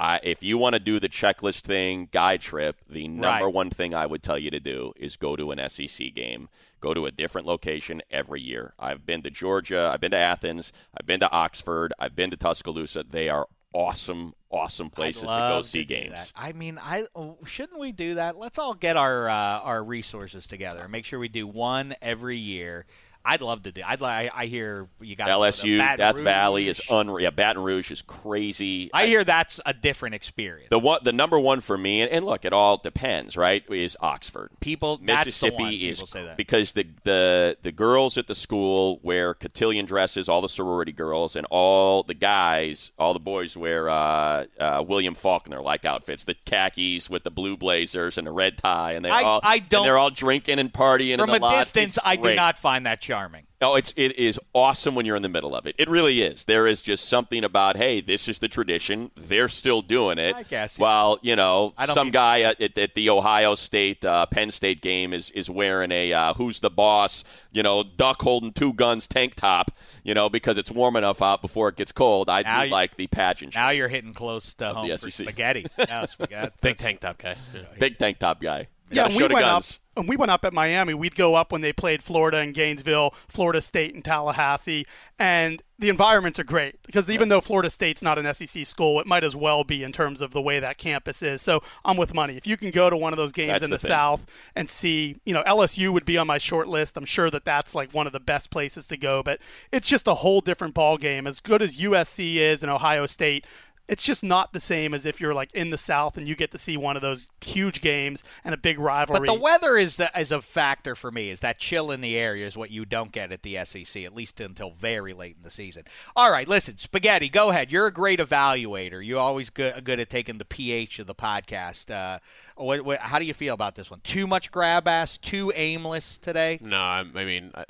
I, if you want to do the checklist thing, guide trip, the number Right. one thing I would tell you to do is go to an SEC game. Go to a different location every year. I've been to Georgia. I've been to Athens. I've been to Oxford. I've been to Tuscaloosa. They are awesome, awesome places to go see do games. I mean, I oh, shouldn't we do that? Let's all get our uh, our resources together and make sure we do one every year. I'd love to do. I'd like. I hear you got LSU, Death Valley is unreal. Yeah, Baton Rouge is crazy. I hear that's a different experience. the one, the number one for me, and, and look, it all depends, right? Is Oxford. People, Mississippi is People say that. because the the the girls at the school wear cotillion dresses, all the sorority girls, and all the guys, all the boys wear uh, uh, William Faulkner like outfits, the khakis with the blue blazers and the red tie, and they I- all I and don't- they're all drinking and partying From a lot. distance, I do not find that charming. Oh, it's it is awesome when you're in the middle of it. It really is. There is just something about hey, this is the tradition. They're still doing it. I guess, yeah. While you know, some mean- guy at, at, at the Ohio State uh, Penn State game is is wearing a uh, who's the boss? You know, duck holding two guns tank top. You know, because it's warm enough out before it gets cold. I Now do you- like the pageant. Now you're hitting close to home the for spaghetti. [laughs] Yeah, spaghetti. Big tank top guy. Big tank top guy. Yeah, Gotta and show we went guns. up. And we went up at Miami. We'd go up when they played Florida and Gainesville, Florida State and Tallahassee, and the environments are great because even though Florida State's not an SEC school, it might as well be in terms of the way that campus is. So I'm with money. If you can go to one of those games That's in the the. South and see, you know, LSU would be on my short list. I'm sure that that's like one of the best places to go, but it's just a whole different ball game. As good as USC is and Ohio State it's just not the same as if you're like in the South and you get to see one of those huge games and a big rivalry. But the weather is the, is a factor for me. Is that chill in the area is what you don't get at the SEC, at least until very late in the season. All right, listen, Spaghetti, go ahead. You're a great evaluator. You're always good good at taking the pH of the podcast. Uh, what, what, how do you feel about this one? Too much grab ass, too aimless today. No, I I mean, uh,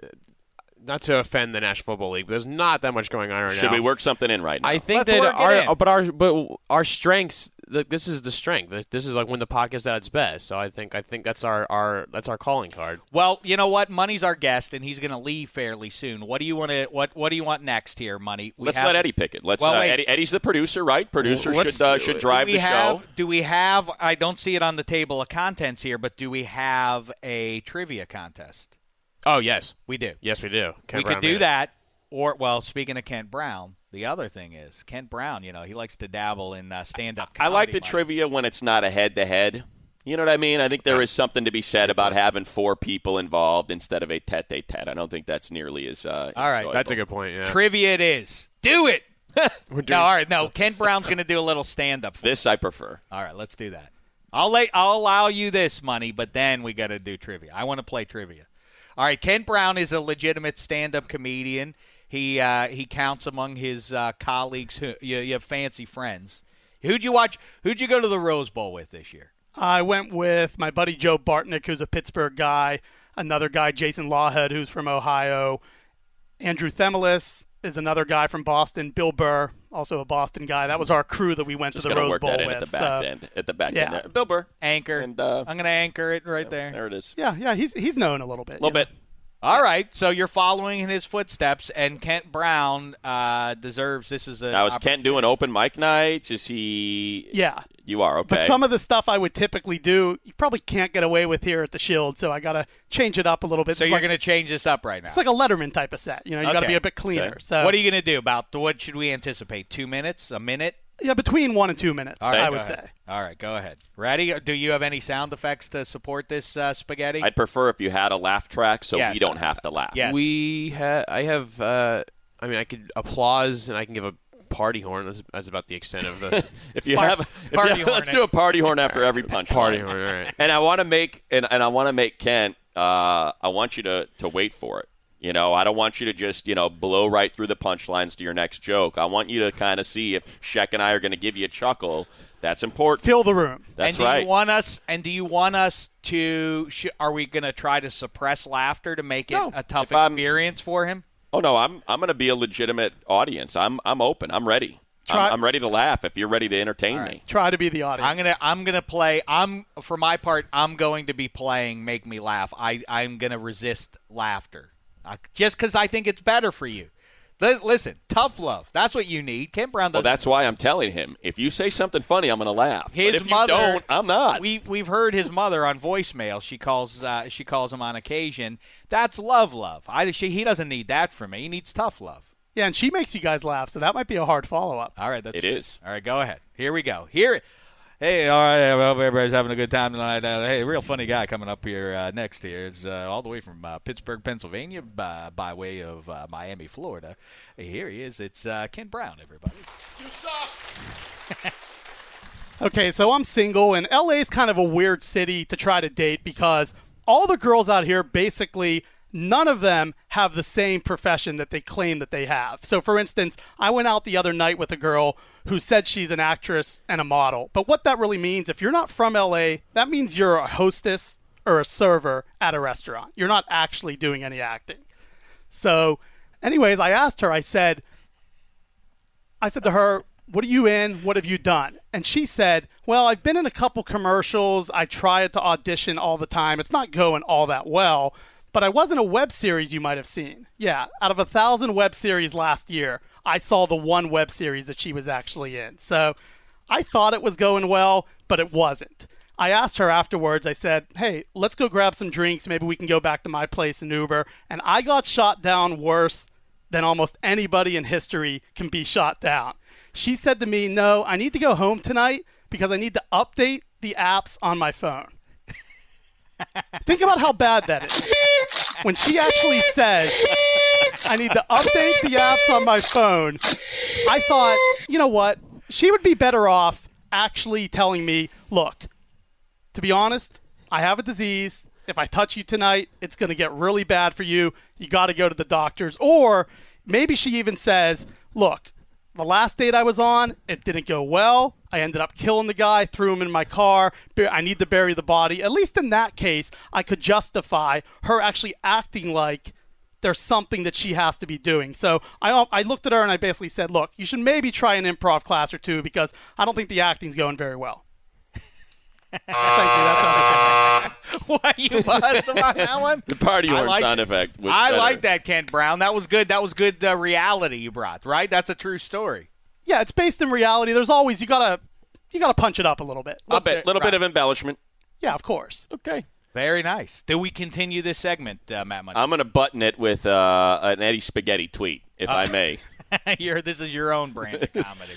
not to offend the National Football League, but there's not that much going on right now. Should we work something in right now? I think Let's that work it our, in. but our, but our strengths. th- This is the strength. This- This is like when the podcast at its best. So I think, I think that's our, our, that's our calling card. Well, you know what? Money's our guest, and he's going to leave fairly soon. What do you want to what What do you want next here, Money? We Let's have- let Eddie pick it. Let's. Well, uh, wait. Eddie, Eddie's the producer, right? Producer What's- should uh, should drive do we the have, show. Do we have? I don't see it on the table of contents here, but do we have a trivia contest? Oh yes, We do. yes we do. Kent we Brown could do that. Or, well, speaking of Kent Brown, the other thing is Kent Brown. You know, he likes to dabble in uh, stand-up. I like the comedy, Mike. trivia when it's not a head to head. You know what I mean? I think there is something to be said about having four people involved instead of a tete a tete. I don't think that's nearly as. Uh, All right, enjoyable. That's a good point. Yeah. Trivia it is. Do it. [laughs] We're doing- No, all right. No, [laughs] Kent Brown's going to do a little stand-up. For This I prefer. All right, let's do that. I'll let I'll allow you this money, but then we got to do trivia. I want to play trivia. All right, Kent Brown is a legitimate stand-up comedian. He uh, he counts among his uh, colleagues. Who, you, you have fancy friends. Who'd you watch? Who'd you go to the Rose Bowl with this year? I went with my buddy Joe Bartnick, who's a Pittsburgh guy, another guy, Jason Lawhead, who's from Ohio. Andrew Themelis is another guy from Boston. Bill Burr, also a Boston guy. That was our crew that we went Just to the gonna Rose work Bowl that in with. at the back so, end. At the back yeah. end there. Bill Burr. Anchor. And, uh, I'm going to anchor it right there. There it is. yeah, yeah, he's he's known a little bit. A little bit. All right, so you're following in his footsteps, and Kent Brown uh, deserves this is a. Now is Kent doing open mic nights? Is he? Yeah. You are okay. But some of the stuff I would typically do, you probably can't get away with here at the Shield, so I got to change it up a little bit. So it's you're like, going to change this up right now. It's like a Letterman type of set. You know, you got to be a bit cleaner. Okay. So what are you going to do about what should we anticipate? Two minutes, a minute? yeah, between one and two minutes, All right, I would ahead. say. All right, go ahead. Ready? Do you have any sound effects to support this uh, spaghetti? I'd prefer if you had a laugh track so Yes. we don't have to laugh. Yes. We ha- I have. Uh, I mean, I could applause and I can give a party horn. That's, that's about the extent of the [laughs] If you Par- have, if party you, let's horn. do a party horn after every punch. party line. horn. All right. [laughs] And I want to make and, and I want to make Kent. Uh, I want you to to wait for it. You know, I don't want you to just you know blow right through the punchlines to your next joke. I want you to kind of see if Sheck and I are going to give you a chuckle. That's important. Fill the room. That's and do right. you want us? And do you want us to? Sh- are we going to try to suppress laughter to make it No. a tough If I'm- experience for him? Oh no, I'm I'm going to be a legitimate audience. I'm I'm open. I'm ready. Try- I'm, I'm ready to laugh if you're ready to entertain me. Try to be the audience. I'm gonna I'm gonna play. I'm for my part. I'm going to be playing Make Me Laugh. I I'm gonna resist laughter, uh, just because I think it's better for you. Li- Listen, tough love. That's what you need. Tim Brown Well, that's why I'm telling him. If you say something funny, I'm going to laugh. his but if mother. you don't, I'm not. We we've heard his mother on voicemail. She calls uh, she calls him on occasion. That's love, love. I she, he doesn't need that from me. He needs tough love. yeah, and she makes you guys laugh, so that might be a hard follow up. All right, that's it It is. All right, go ahead. Here we go. Here. Hey, all right. I hope everybody's having a good time tonight. Uh, hey, real funny guy coming up here uh, next here is uh, all the way from uh, Pittsburgh, Pennsylvania, by, by way of uh, Miami, Florida. Here he is. It's uh, Kent Brown, everybody. You suck. [laughs] okay, so I'm single, and LA is kind of a weird city to try to date because all the girls out here basically none of them have the same profession that they claim that they have. So, for instance, I went out the other night with a girl who said she's an actress and a model. But what that really means, if you're not from LA, that means you're a hostess or a server at a restaurant. You're not actually doing any acting. So, anyways, I asked her, I said, I said to her, What are you in? What have you done? And she said, Well, I've been in a couple commercials. I try to audition all the time. It's not going all that well, but I was in a web series you might have seen. Yeah, out of a thousand web series last year, I saw the one web series that she was actually in. So I thought it was going well, but it wasn't. I asked her afterwards, I said, Hey, let's go grab some drinks. Maybe we can go back to my place in Uber. And I got shot down worse than almost anybody in history can be shot down. She said to me, No, I need to go home tonight because I need to update the apps on my phone. [laughs] Think about how bad that is. [laughs] When she actually says, I need to update the apps on my phone, I thought, you know what? She would be better off actually telling me, look, to be honest, I have a disease. If I touch you tonight, it's going to get really bad for you. You got to go to the doctors. Or maybe she even says, look, the last date I was on, it didn't go well. I ended up killing the guy, threw him in my car. I need to bury the body. At least in that case, I could justify her actually acting like there's something that she has to be doing. So I, I looked at her and I basically said, look, you should maybe try an improv class or two because I don't think the acting's going very well. Thank you. That does it for. Why you buzzed about that one? The party I horn like sound effect was I better. like that, Kent Brown. That was good. That was good uh, reality you brought, right? That's a true story. Yeah, it's based in reality. There's always you gotta you gotta punch it up a little bit. A bit, little Right. bit of embellishment. Yeah, of course. Okay. Very nice. Do we continue this segment, uh, Matt Money? I'm going to button it with uh, an Eddie Spaghetti tweet, if I may. [laughs] You're, this is your own brand of [laughs] comedy.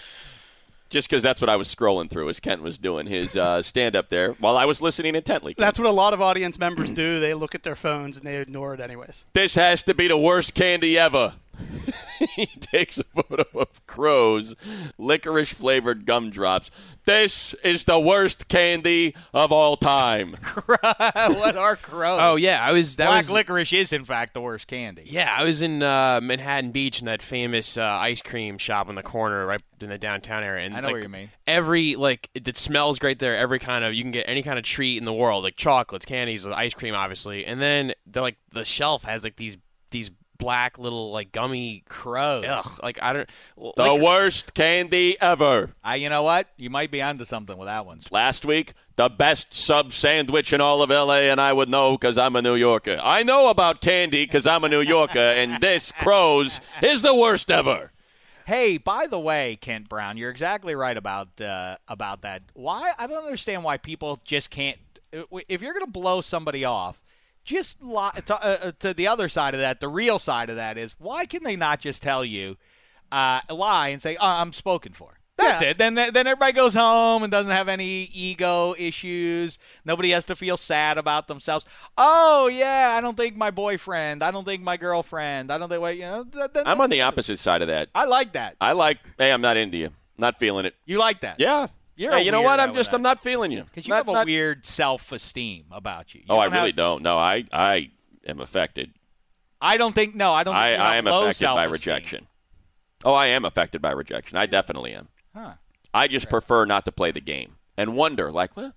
Just because that's what I was scrolling through as Kent was doing his uh, stand up there while I was listening intently. That's what a lot of audience members do. They look at their phones and they ignore it anyways. This has to be the worst candy ever. [laughs] he takes a photo of crows, licorice flavored gumdrops. This is the worst candy of all time. [laughs] what are crows? Oh yeah, I was that Black was licorice is, in fact, the worst candy. yeah, I was in uh, Manhattan Beach in that famous uh, ice cream shop on the corner right in the downtown area. And I know like, what you mean. Every like it, it smells great there. Every kind of you can get any kind of treat in the world, like chocolates, candies, ice cream, obviously. And then the like the shelf has like these these black little like gummy Crows. ugh like I don't The worst candy ever. I, you know what? You might be onto something with that one. Last week, the best sub sandwich in all of LA, and I would know because I'm a New Yorker. I know about candy because I'm a New Yorker, and this [laughs] Crows is the worst ever. Hey, by the way, Kent Brown, you're exactly right about uh, about that. Why? I don't understand why people just can't. If you're going to blow somebody off, just lie, to, uh, to the other side of that. The real side of that is why can they not just tell you, uh, lie and say, oh, "I'm spoken for." That's Yeah. it. Then then everybody goes home and doesn't have any ego issues. Nobody has to feel sad about themselves. Oh yeah, I don't think my boyfriend. I don't think my girlfriend. I don't think. Well, you know, th- th- I'm on the opposite side of that. I like that. I like, hey, I'm not into you. Not feeling it. You like that? Yeah. You're hey, you know what? I'm just, that. I'm not feeling you. Because you Not- have a not- weird self-esteem about you. You Oh, I really have- don't. No, I, I am affected. I don't think. No, I don't. I, you I am low affected by self-esteem. rejection. Oh, I am affected by rejection. I definitely am. Huh. I just prefer not to play the game and wonder, like, well,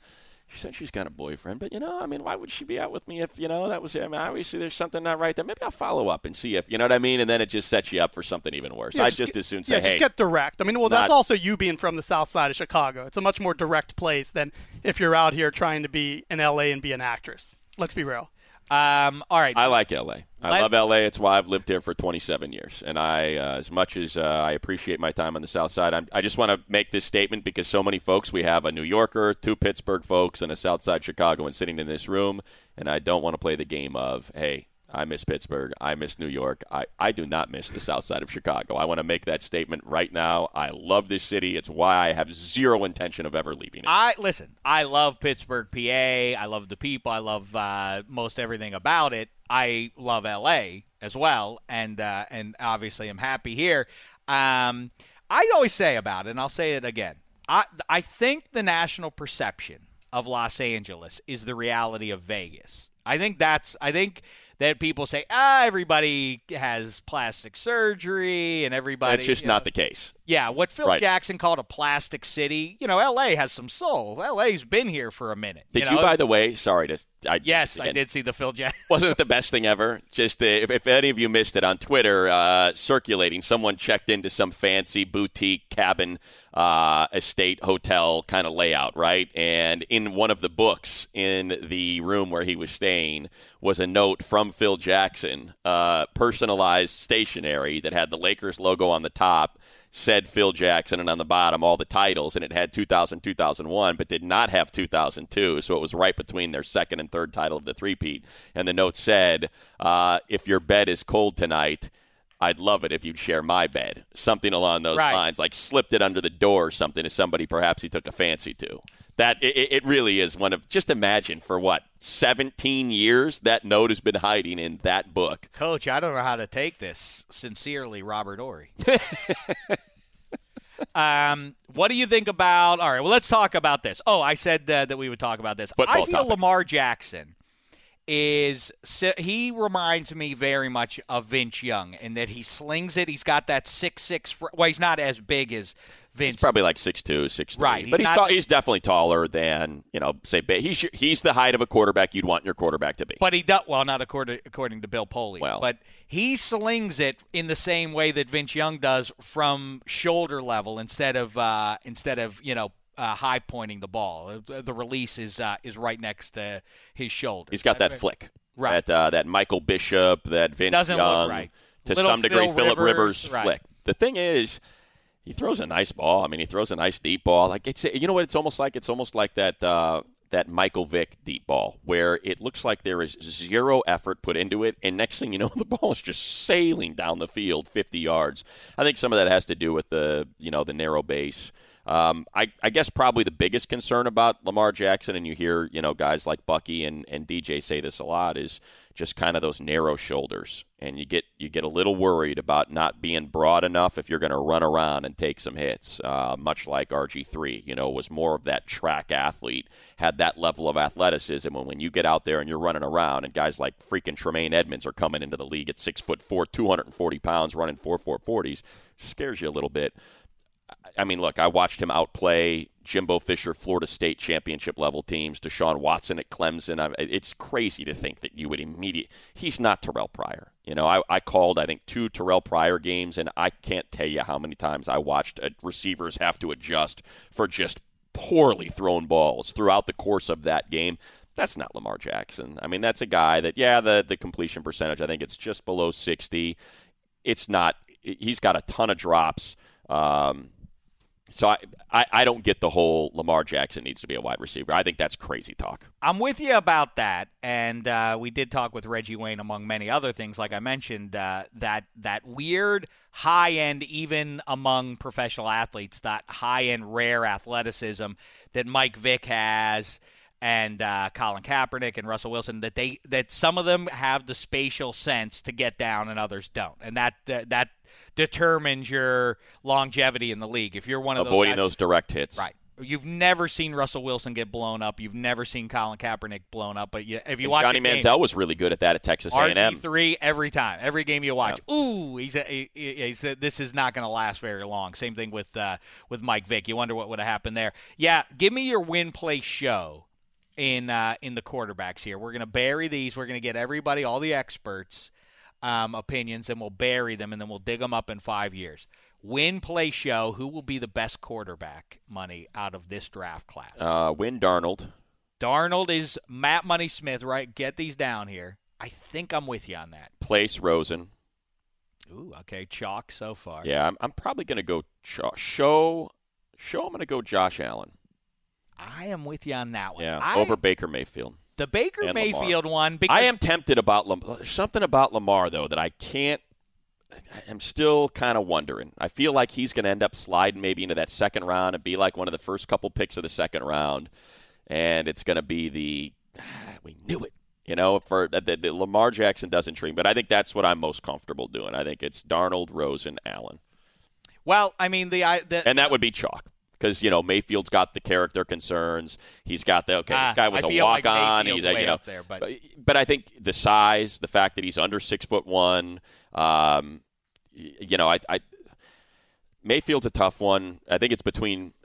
she said she's got a boyfriend, but you know, I mean, why would she be out with me if you know that was? I mean, obviously there's something not right there. Maybe I'll follow up and see if you know what I mean, and then it just sets you up for something even worse. Yeah, I just get- as soon say, yeah, just get direct. I mean, well, that's not- also you being from the south side of Chicago. It's a much more direct place than if you're out here trying to be in LA and be an actress. Let's be real. Um. All right. I like LA. I love LA. It's why I've lived here for 27 years. And I, uh, as much as uh, I appreciate my time on the South Side, I'm, I just want to make this statement because so many folks, we have a New Yorker, two Pittsburgh folks, and a South Side Chicagoan sitting in this room. And I don't want to play the game of, hey, I miss Pittsburgh. I miss New York. I, I do not miss the South Side of Chicago. I want to make that statement right now. I love this city. It's why I have zero intention of ever leaving it. I listen. I love Pittsburgh, PA. I love the people. I love uh, most everything about it. I love LA as well, and uh, and obviously I'm happy here. Um, I always say about it, and I'll say it again. I I think the national perception of Los Angeles is the reality of Vegas. I think that's. I think that people say ah everybody has plastic surgery and everybody. That's just you know, not the case. Yeah, what Phil Right. Jackson called a plastic city. You know, L.A. has some soul. L.A.'s been here for a minute. Did you, you, by the way, sorry to. I, Yes, I did see the Phil Jackson. [laughs] Wasn't it the best thing ever? Just uh, if, if any of you missed it on Twitter, uh, circulating, someone checked into some fancy boutique cabin, uh, estate, hotel kind of layout, right? And in one of the books in the room where he was staying was a note from Phil Jackson, uh, personalized stationery that had the Lakers logo on the top said Phil Jackson and on the bottom all the titles and it had 2000 2001 but did not have 2002 so it was right between their second and third title of the three-peat. And the note said uh, if your bed is cold tonight I'd love it if you'd share my bed something along those Right. lines like slipped it under the door or something to somebody perhaps he took a fancy to that it, it- really is one of just imagine for what 17 years that note has been hiding in that book Coach, I don't know how to take this. Sincerely, Robert Horry. [laughs] um, what do you think about? All right, well, let's talk about this. Oh, I said uh, that we would talk about this. Football I feel topic. Lamar Jackson is he reminds me very much of Vince Young in that he slings it. He's got that six six. Fr- well, he's not as big as Vince. He's probably like six two, six three. Right, he's But he's, not- he's definitely taller than, you know, say, he's, he's the height of a quarterback you'd want your quarterback to be. But he does well, not according according to Bill Polian. Well. but he slings it in the same way that Vince Young does from shoulder level instead of uh, instead of you know uh, high pointing the ball. Uh, The release is uh, is right next to his shoulder. he's got that flick. Right. That, uh, that Michael Bishop, that Vince Doesn't look Young, right. to Little some degree, Phil Philip Rivers, right. flick. The thing is, he throws a nice ball. I mean, he throws a nice deep ball. Like it's, you know what? It's almost like it's almost like that uh, that Michael Vick deep ball, where it looks like there is zero effort put into it, and next thing you know, [laughs] the ball is just sailing down the field 50 yards. I think some of that has to do with the you know the narrow base. Um, I, I, guess probably the biggest concern about Lamar Jackson, and you hear you know guys like Bucky and, and DJ say this a lot, is just kind of those narrow shoulders, and you get you get a little worried about not being broad enough if you're going to run around and take some hits. Uh, much like RG3, you know, was more of that track athlete, had that level of athleticism, and when you get out there and you're running around, and guys like freaking Tremaine Edmunds are coming into the league at six foot four, 240 pounds, running four four forties, scares you a little bit. I mean, look, I watched him outplay Jimbo Fisher, Florida State championship level teams, Deshaun Watson at Clemson. it's crazy to think that you would immediately. He's not Terrelle Pryor. You know, I, I called, I think, two Terrelle Pryor games, and I can't tell you how many times I watched receivers have to adjust for just poorly thrown balls throughout the course of that game. That's not Lamar Jackson. I mean, that's a guy that, yeah, the, the completion percentage, I think it's just below 60. It's not, he's got a ton of drops. Um, so I, I, I, don't get the whole Lamar Jackson needs to be a wide receiver. I think that's crazy talk. I'm with you about that, and uh, we did talk with Reggie Wayne among many other things. Like I mentioned, uh, that that weird high end, even among professional athletes, that high end rare athleticism that Mike Vick has. And uh, Colin Kaepernick and Russell Wilson that they that some of them have the spatial sense to get down and others don't, and that that determines your longevity in the league. If you're one of avoiding those, those direct hits, right? You've never seen Russell Wilson get blown up. You've never seen Colin Kaepernick blown up. But you, if you and watch Johnny game, Manziel was really good at that at Texas A&M. three every time, every game you watch. Yeah. Ooh, he's a, he, he's a, this is not going to last very long. Same thing with uh, with Mike Vick. You wonder what would have happened there. Yeah, give me your win play show in uh, in the quarterbacks here. We're going to bury these. We're going to get everybody, all the experts, um, opinions, and we'll bury them, and then we'll dig them up in five years. Win, play, show. Who will be the best quarterback money out of this draft class? Uh, win Darnold. Darnold is Matt Money Smith, right? Get these down here. I think I'm with you on that. Place Rosen. Ooh, okay, chalk so far. Yeah, I'm, I'm probably going to go ch- show. Show. I'm going to go Josh Allen. I am with you on that one. Yeah, I, over Baker Mayfield. The Baker and Mayfield Lamar. one. Because I am tempted about Lamar. Something about Lamar though that I can't. I'm still kind of wondering. I feel like he's going to end up sliding maybe into that second round and be like one of the first couple picks of the second round, and it's going to be the ah, we knew it. You know, for uh, the, the, Lamar Jackson doesn't dream, but I think that's what I'm most comfortable doing. I think it's Darnold, Rosen, Allen. Well, I mean the, I, the and that would be chalk because you know Mayfield's got the character concerns. He's got the okay. Ah, this guy was I a walk like on. Mayfield's he's a, way you know, there, but- but I think the size, the fact that he's under six foot one, um, you know, I, I Mayfield's a tough one. I think it's between. [sighs]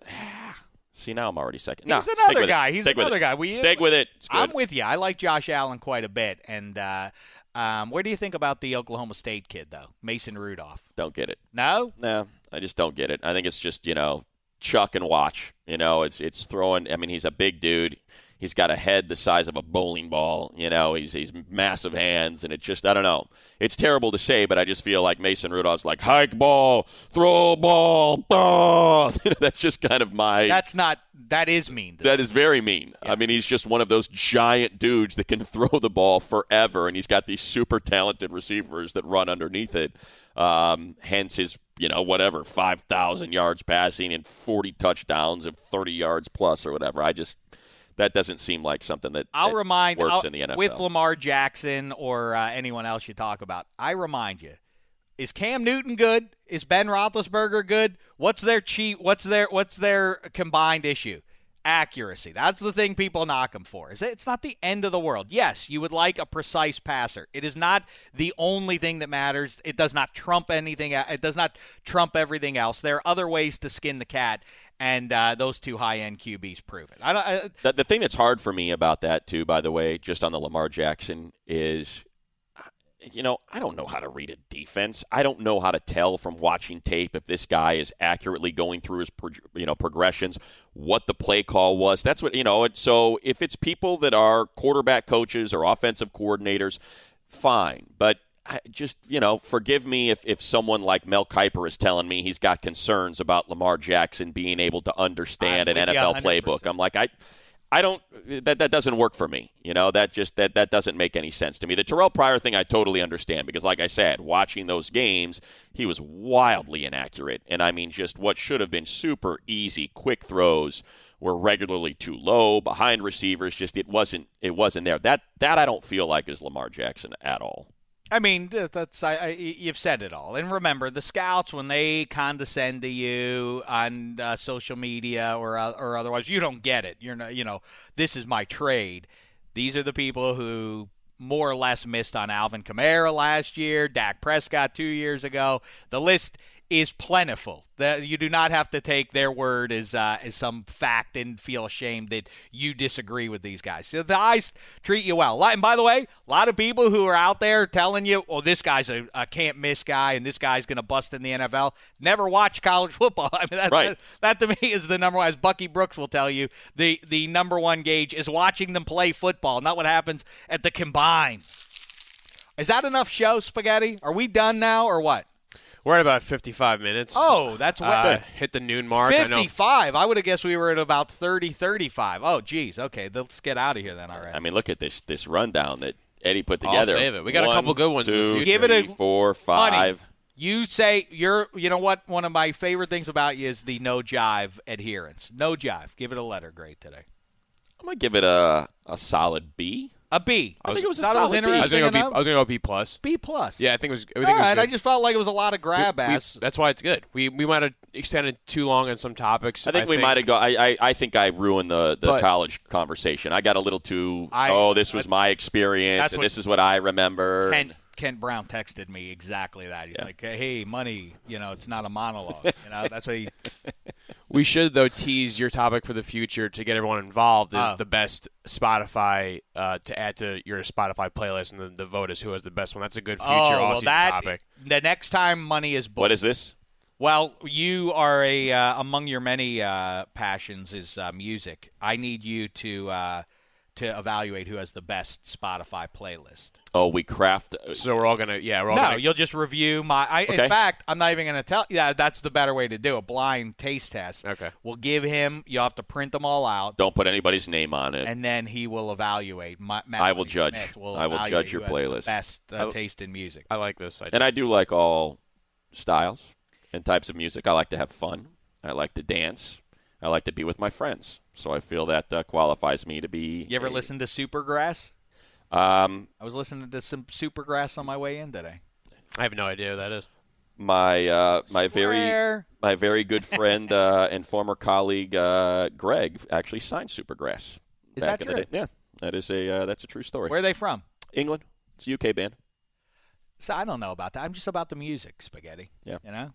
See now I'm already second. He's No, stick another guy. He's Stick another guy. We- stick with it. It's good. I'm with you. I like Josh Allen quite a bit. And uh, um, where do you think about the Oklahoma State kid though, Mason Rudolph? Don't get it. No, No, I just don't get it. I think it's just you know chuck and watch. You know, it's it's throwing. I mean, he's a big dude. He's got a head the size of a bowling ball. You know, he's he's massive hands, and it just I don't know. It's terrible to say, but I just feel like Mason Rudolph's like hike ball, throw ball, [laughs] ball. [laughs] That's just kind of my. that's not. That is mean. that is very mean. I mean, he's just one of those giant dudes that can [laughs] throw the ball forever, and he's got these super talented receivers that run underneath it. Um, hence his, you know, whatever, 5,000 yards passing and 40 touchdowns of 30 yards plus or whatever. I just, that doesn't seem like something that, I'll that remind works I'll- in the NFL. with Lamar Jackson or uh, anyone else you talk about. I remind you: is Cam Newton good? Is Ben Roethlisberger good? What's their cheat? What's their what's their combined issue? Accuracy. That's the thing people knock him for. Is It's not the end of the world. Yes, you would like a precise passer. It is not the only thing that matters. It does not trump anything. It does not trump everything else. There are other ways to skin the cat, and uh, those two high-end QBs prove it. I don't. I, The, the thing that's hard for me about that, too, by the way, just on the Lamar Jackson, is, you know, I don't know how to read a defense. I don't know how to tell from watching tape if this guy is accurately going through his, you know, progressions, what the play call was. That's what, you know, it, so if it's people that are quarterback coaches or offensive coordinators, fine. But I just, you know, forgive me if, if someone like Mel Kiper is telling me he's got concerns about Lamar Jackson being able to understand an NFL playbook. I'm like, I. I don't that that doesn't work for me. You know, that just that that doesn't make any sense to me. The Terrelle Pryor thing I totally understand because like I said, watching those games, he was wildly inaccurate. And I mean just what should have been super easy quick throws were regularly too low behind receivers just it wasn't it wasn't there. That that I don't feel like is Lamar Jackson at all. I mean, that's I, I, you've said it all. And remember, the scouts when they condescend to you on uh, social media or uh, or otherwise, you don't get it. You're not, you know, this is my trade. These are the people who more or less missed on Alvin Kamara last year, Dak Prescott two years ago. The list is plentiful. That you do not have to take their word as uh, as some fact and feel ashamed that you disagree with these guys. So the eyes treat you well. And by the way, a lot of people who are out there telling you, "Oh, this guy's a, a can't miss guy, and this guy's going to bust in the NFL," never watch college [laughs] football. I mean, that, Right. that, that to me is the number one. As Bucky Brooks will tell you, the the number one gauge is watching them play football, not what happens at the combine. Is that enough show, Spaghetti? Are we done now, or what? We're at about 55 minutes. Oh, that's what. Uh, hit the noon mark. I know. 55. I, would have guessed we were at about 30, 35. Oh, geez. Okay, let's get out of here then All right. I mean, look at this this rundown that Eddie put I'll together. save it. We got a couple good ones in the future. Give it a- three, four, Honey, five. you say you're. You know what? One of my favorite things about you is the no jive adherence. No jive. Give it a letter grade today. I'm gonna give it a a solid B. A B. I think it was a Thought solid B. I was gonna go B. was gonna go B plus. B plus. Yeah, I think it was. I think All it was right. good. I just felt like it was a lot of grab We- we- ass. that's why it's good. We we might have extended too long on some topics. I think we might have go. I, I I think I ruined the the But- college conversation. I got a little too. I- oh, this was my experience. And what- this is what I remember. Kent, Kent Brown texted me exactly that. He's Yeah. like, "Hey, money. You know, it's not a monologue. you know, that's what he." [laughs] We should though tease your topic for the future to get everyone involved. Is Oh. the best Spotify uh, to add to your Spotify playlist, and the, the vote is who has the best one. That's a good future oh, well, that topic. the next time money is booked. what is this? Well, you are a uh, among your many uh, passions is uh, music. I need you to uh, to evaluate who has the best Spotify playlist. Oh, we craft. So we're all gonna yeah we're all No, gonna you'll just review my. I, Okay. In fact, I'm not even going to tell. Yeah, that's the better way to do a blind taste test. Okay. We'll give him. You will have to print them all out, Don't put anybody's name on it. and then he will evaluate. My, Matt I will Money judge. Will I will judge your who the playlist. Best uh, I- taste in music. I like this. I and I do like all styles and types of music. I like to have fun. I like to dance. I like to be with my friends. So I feel that uh, qualifies me to be. You ever a- listen to Supergrass? Um, I was listening to some Supergrass on my way in today. I have no idea who that is. my uh, my very my very good friend uh, and former colleague uh, Greg actually signed Supergrass. Is back that in the true? day. Yeah, that is a uh, that's a true story. Where are they from? England. It's a UK band. So I don't know about that. I'm just about the music, spaghetti. Yeah. You know.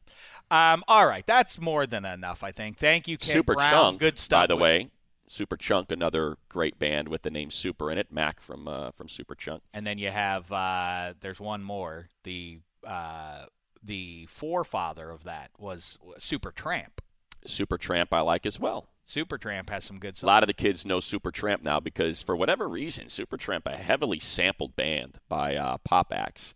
Um. All right. That's more than enough. I think. Thank you, Ken Super Brown. Chunk. Good stuff. By the way, Superchunk, another great band with the name Super in it. Mac from uh, from Superchunk. And then you have. Uh, there's one more. The uh, the forefather of that was Supertramp. Super Tramp I like as well. Supertramp has some good songs. A lot of the kids know Supertramp now because for whatever reason, Supertramp a heavily sampled band by uh, pop acts.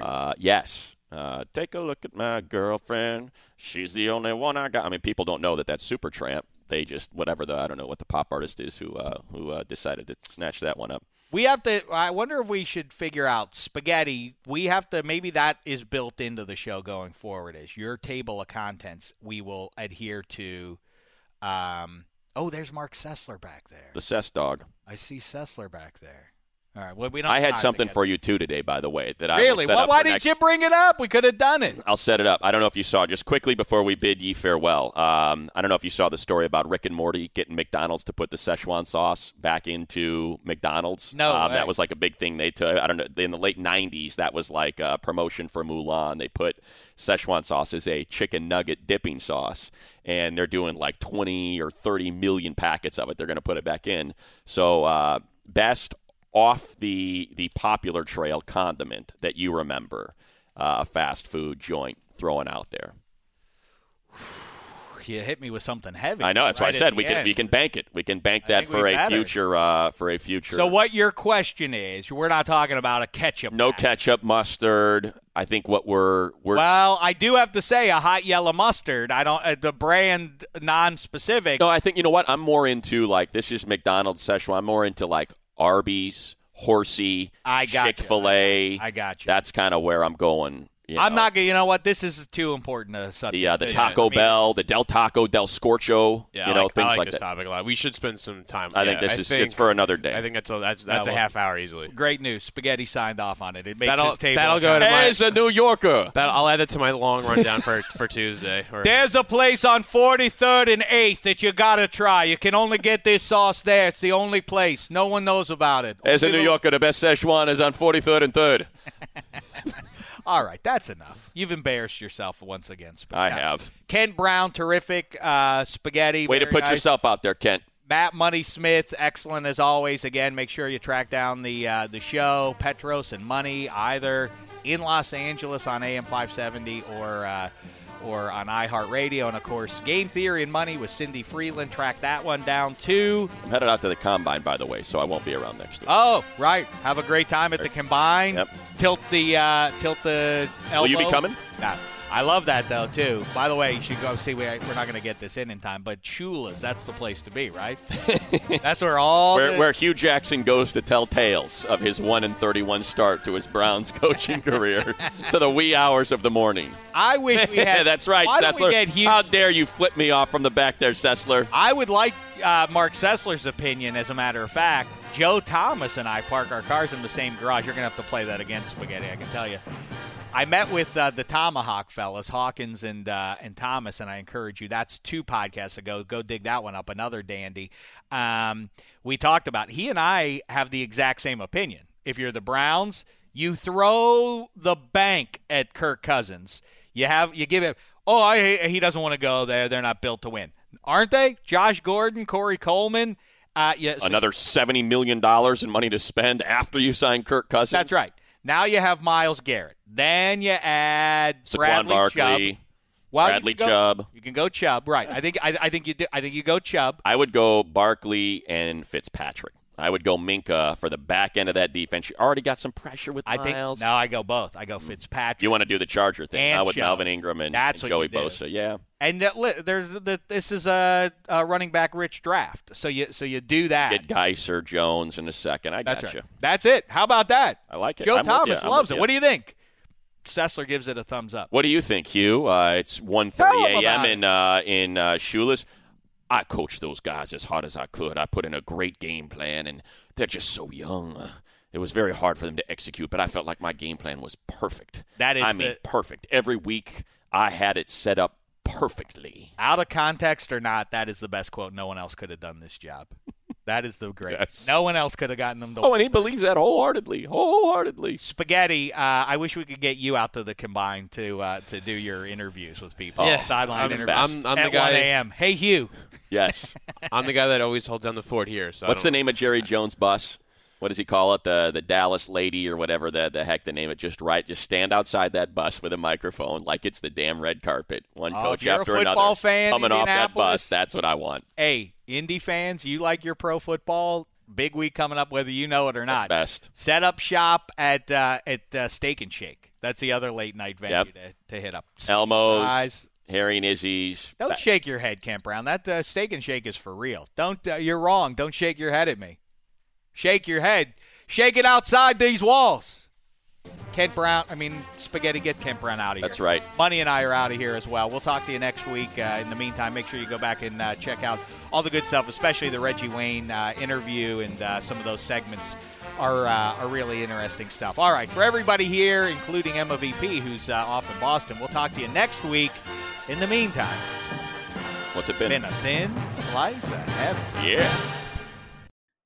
Uh, yes. Uh, take a look at my girlfriend. She's the only one I got. I mean, people don't know that that's Supertramp. They just whatever the I don't know what the pop artist is who uh, who uh, decided to snatch that one up. We have to. I wonder if we should figure out spaghetti. We have to. Maybe that is built into the show going forward. Is your table of contents? We will adhere to. Um. Oh, there's Marc Sessler back there. The Cess Dog. I see Sessler back there. All right. Well, we don't. I had something for you too today, by the way. That I Really? Well, why didn't next- you bring it up? We could have done it. I'll set it up. I don't know if you saw just quickly before we bid ye farewell. Um, I don't know if you saw the story about Rick and Morty getting McDonald's to put the Szechuan sauce back into McDonald's. No um, that was like a big thing. They took. I don't know. In the late '90s, that was like a promotion for Mulan. They put Szechuan sauce as a chicken nugget dipping sauce, and they're doing like 20 or 30 million packets of it. They're going to put it back in. So uh, best off the the popular trail condiment that you remember uh, a fast food joint throwing out there. [sighs] You hit me with something heavy. I know that's why I said we can end. we can bank it. We can bank that for a better. future uh, for a future. So what your question is? We're not talking about a ketchup. No pack. ketchup, mustard, I think what we're we're Well, I do have to say a hot yellow mustard. I don't uh, the brand non-specific. no. I think you know what I'm more into. Like this is McDonald's Szechuan. I'm more into like Arby's, Horsey, I got. Chick Fil A. I got you. That's kind of where I'm going. You I'm not gonna. You know what? This is too important a subject. the uh, the Yeah, Taco I mean- Bell, the Del Taco, Del Scorcho. Yeah, you I know like, things I like, like this that. topic a lot. We should spend some time. I think yeah, this is think- it's for another day. I think that's a, that's that's That a will- half hour easily. Great news. Spaghetti signed off on it. It makes That'll- his table. that'll go to my- As a New Yorker, That I'll add it to my long rundown for for Tuesday. [laughs] Or, There's a place on 43rd and 8th that you gotta try. You can only get this sauce there. It's the only place. No one knows about it. as a New Yorker, the best Szechuan is on 43rd and 3rd. [laughs] All right, that's enough. You've embarrassed yourself once again. Spaghetti. I have. Ken Brown, terrific. Uh, spaghetti. Way to put nice. yourself out there, Kent. Matt Money Smith, excellent as always. Again, make sure you track down the uh, the show Petros and Money either in Los Angeles on AM 570 or uh, or on iHeartRadio, and of course Game Theory and Money with Cindy Freeland. Track that one down too. I'm headed out to the combine, by the way, so I won't be around next week. Oh, right. Have a great time at the combine. Yep. Tilt the uh, tilt the elbow. Will you be coming? Nah. I love that though too. By the way, you should go see. We, we're not going to get this in in time, but Shula's that's the place to be, right? [laughs] that's where all Where, the, where Hue Jackson goes to tell tales of his 1 and 31 start to his Browns [laughs] coaching career to the wee hours of the morning. I wish we had. [laughs] That's right, Why Sessler. Hugh? How dare you flip me off from the back there, Sessler? I would like uh, Marc Sessler's opinion. As a matter of fact, Joe Thomas and I park our cars in the same garage. You're going to have to play that again, Spaghetti. I can tell you. I met with uh, the ThomaHawk fellas, Hawkins and uh, and Thomas, and I encourage you. That's two podcasts ago. Go dig that one up. Another dandy. Um, we talked about. He and I have the exact same opinion. If you're the Browns, you throw the bank at Kirk Cousins. You have you give it. Oh, I, he doesn't want to go there. They're not built to win, aren't they? Josh Gordon, Corey Coleman. Uh, yeah, so- Another $70 million in money to spend after you sign Kirk Cousins? That's right. Now you have Myles Garrett. Then you add Saquon Bradley Barkley, Chubb. Well, you Bradley can go- Chubb. You can go Chubb, right? I think I, I think you do. I think you go Chubb. I would go Barkley and Fitzpatrick. I would go Minkah for the back end of that defense. You already got some pressure with I think Myles. no, I go both. I go Fitzpatrick. You want to do the Charger thing And now with Chubb. Melvin Ingram and, That's and Joey. Bosa. Yeah. and there's the, this is a, a running back rich draft. So you so you do that. Get Geiser, Jones in a second. I got That's you. right. That's it. How about that? I like it. Joe I'm Thomas loves it. What do you think? Sessler gives it a thumbs up. What do you think, Hugh? Uh, it's 1.30 a.m. in uh, in uh. I coached those guys as hard as I could. I put in a great game plan, and they're just so young. It was very hard for them to execute, but I felt like my game plan was perfect. That is I mean, the- perfect. Every week, I had it set up perfectly. Out of context or not, that is the best quote. No one else could have done this job. That is the great. Yes. No one else could have gotten them to. Oh, and he believes that wholeheartedly. Wholeheartedly. Spaghetti. Uh, I wish we could get you out to the combine to uh, to do your interviews with people. Yeah, sideline I'm- interviews. I'm- I'm the at guy- 1 a.m. Hey Hugh. Yes. [laughs] I'm the guy that always holds down the fort here. So What's the don't- name of Jerry Jones' bus? What does he call it? The the Dallas lady or whatever the the heck the name it. Just right. Just stand outside that bus with a microphone like it's the damn red carpet. One Oh, coach if you're a after football another fan, coming off that bus. That's what I want. Hey, Indy fans, you like your pro football? Big week coming up, whether you know it or not. Best. Set up shop at uh, at uh, Steak and Shake. That's the other late night venue Yep. to, to hit up. Elmo's, Guys, Harry and Izzy's. Don't shake your head, Kent Brown. That uh, steak and shake is for real. Don't. Uh, you're wrong. Don't shake your head at me. Shake your head. Shake it outside these walls. Kent Brown. I mean, spaghetti. Get Kent Brown out of here. That's right. Money and I are out of here as well. We'll talk to you next week. Uh, in the meantime, make sure you go back and uh, check out all the good stuff, especially the Reggie Wayne uh, interview and uh, some of those segments are uh, are really interesting stuff. All right, for everybody here, including Emma VP, who's uh, off in Boston, we'll talk to you next week. In the meantime, What's it been? been a thin slice of heaven. Yeah.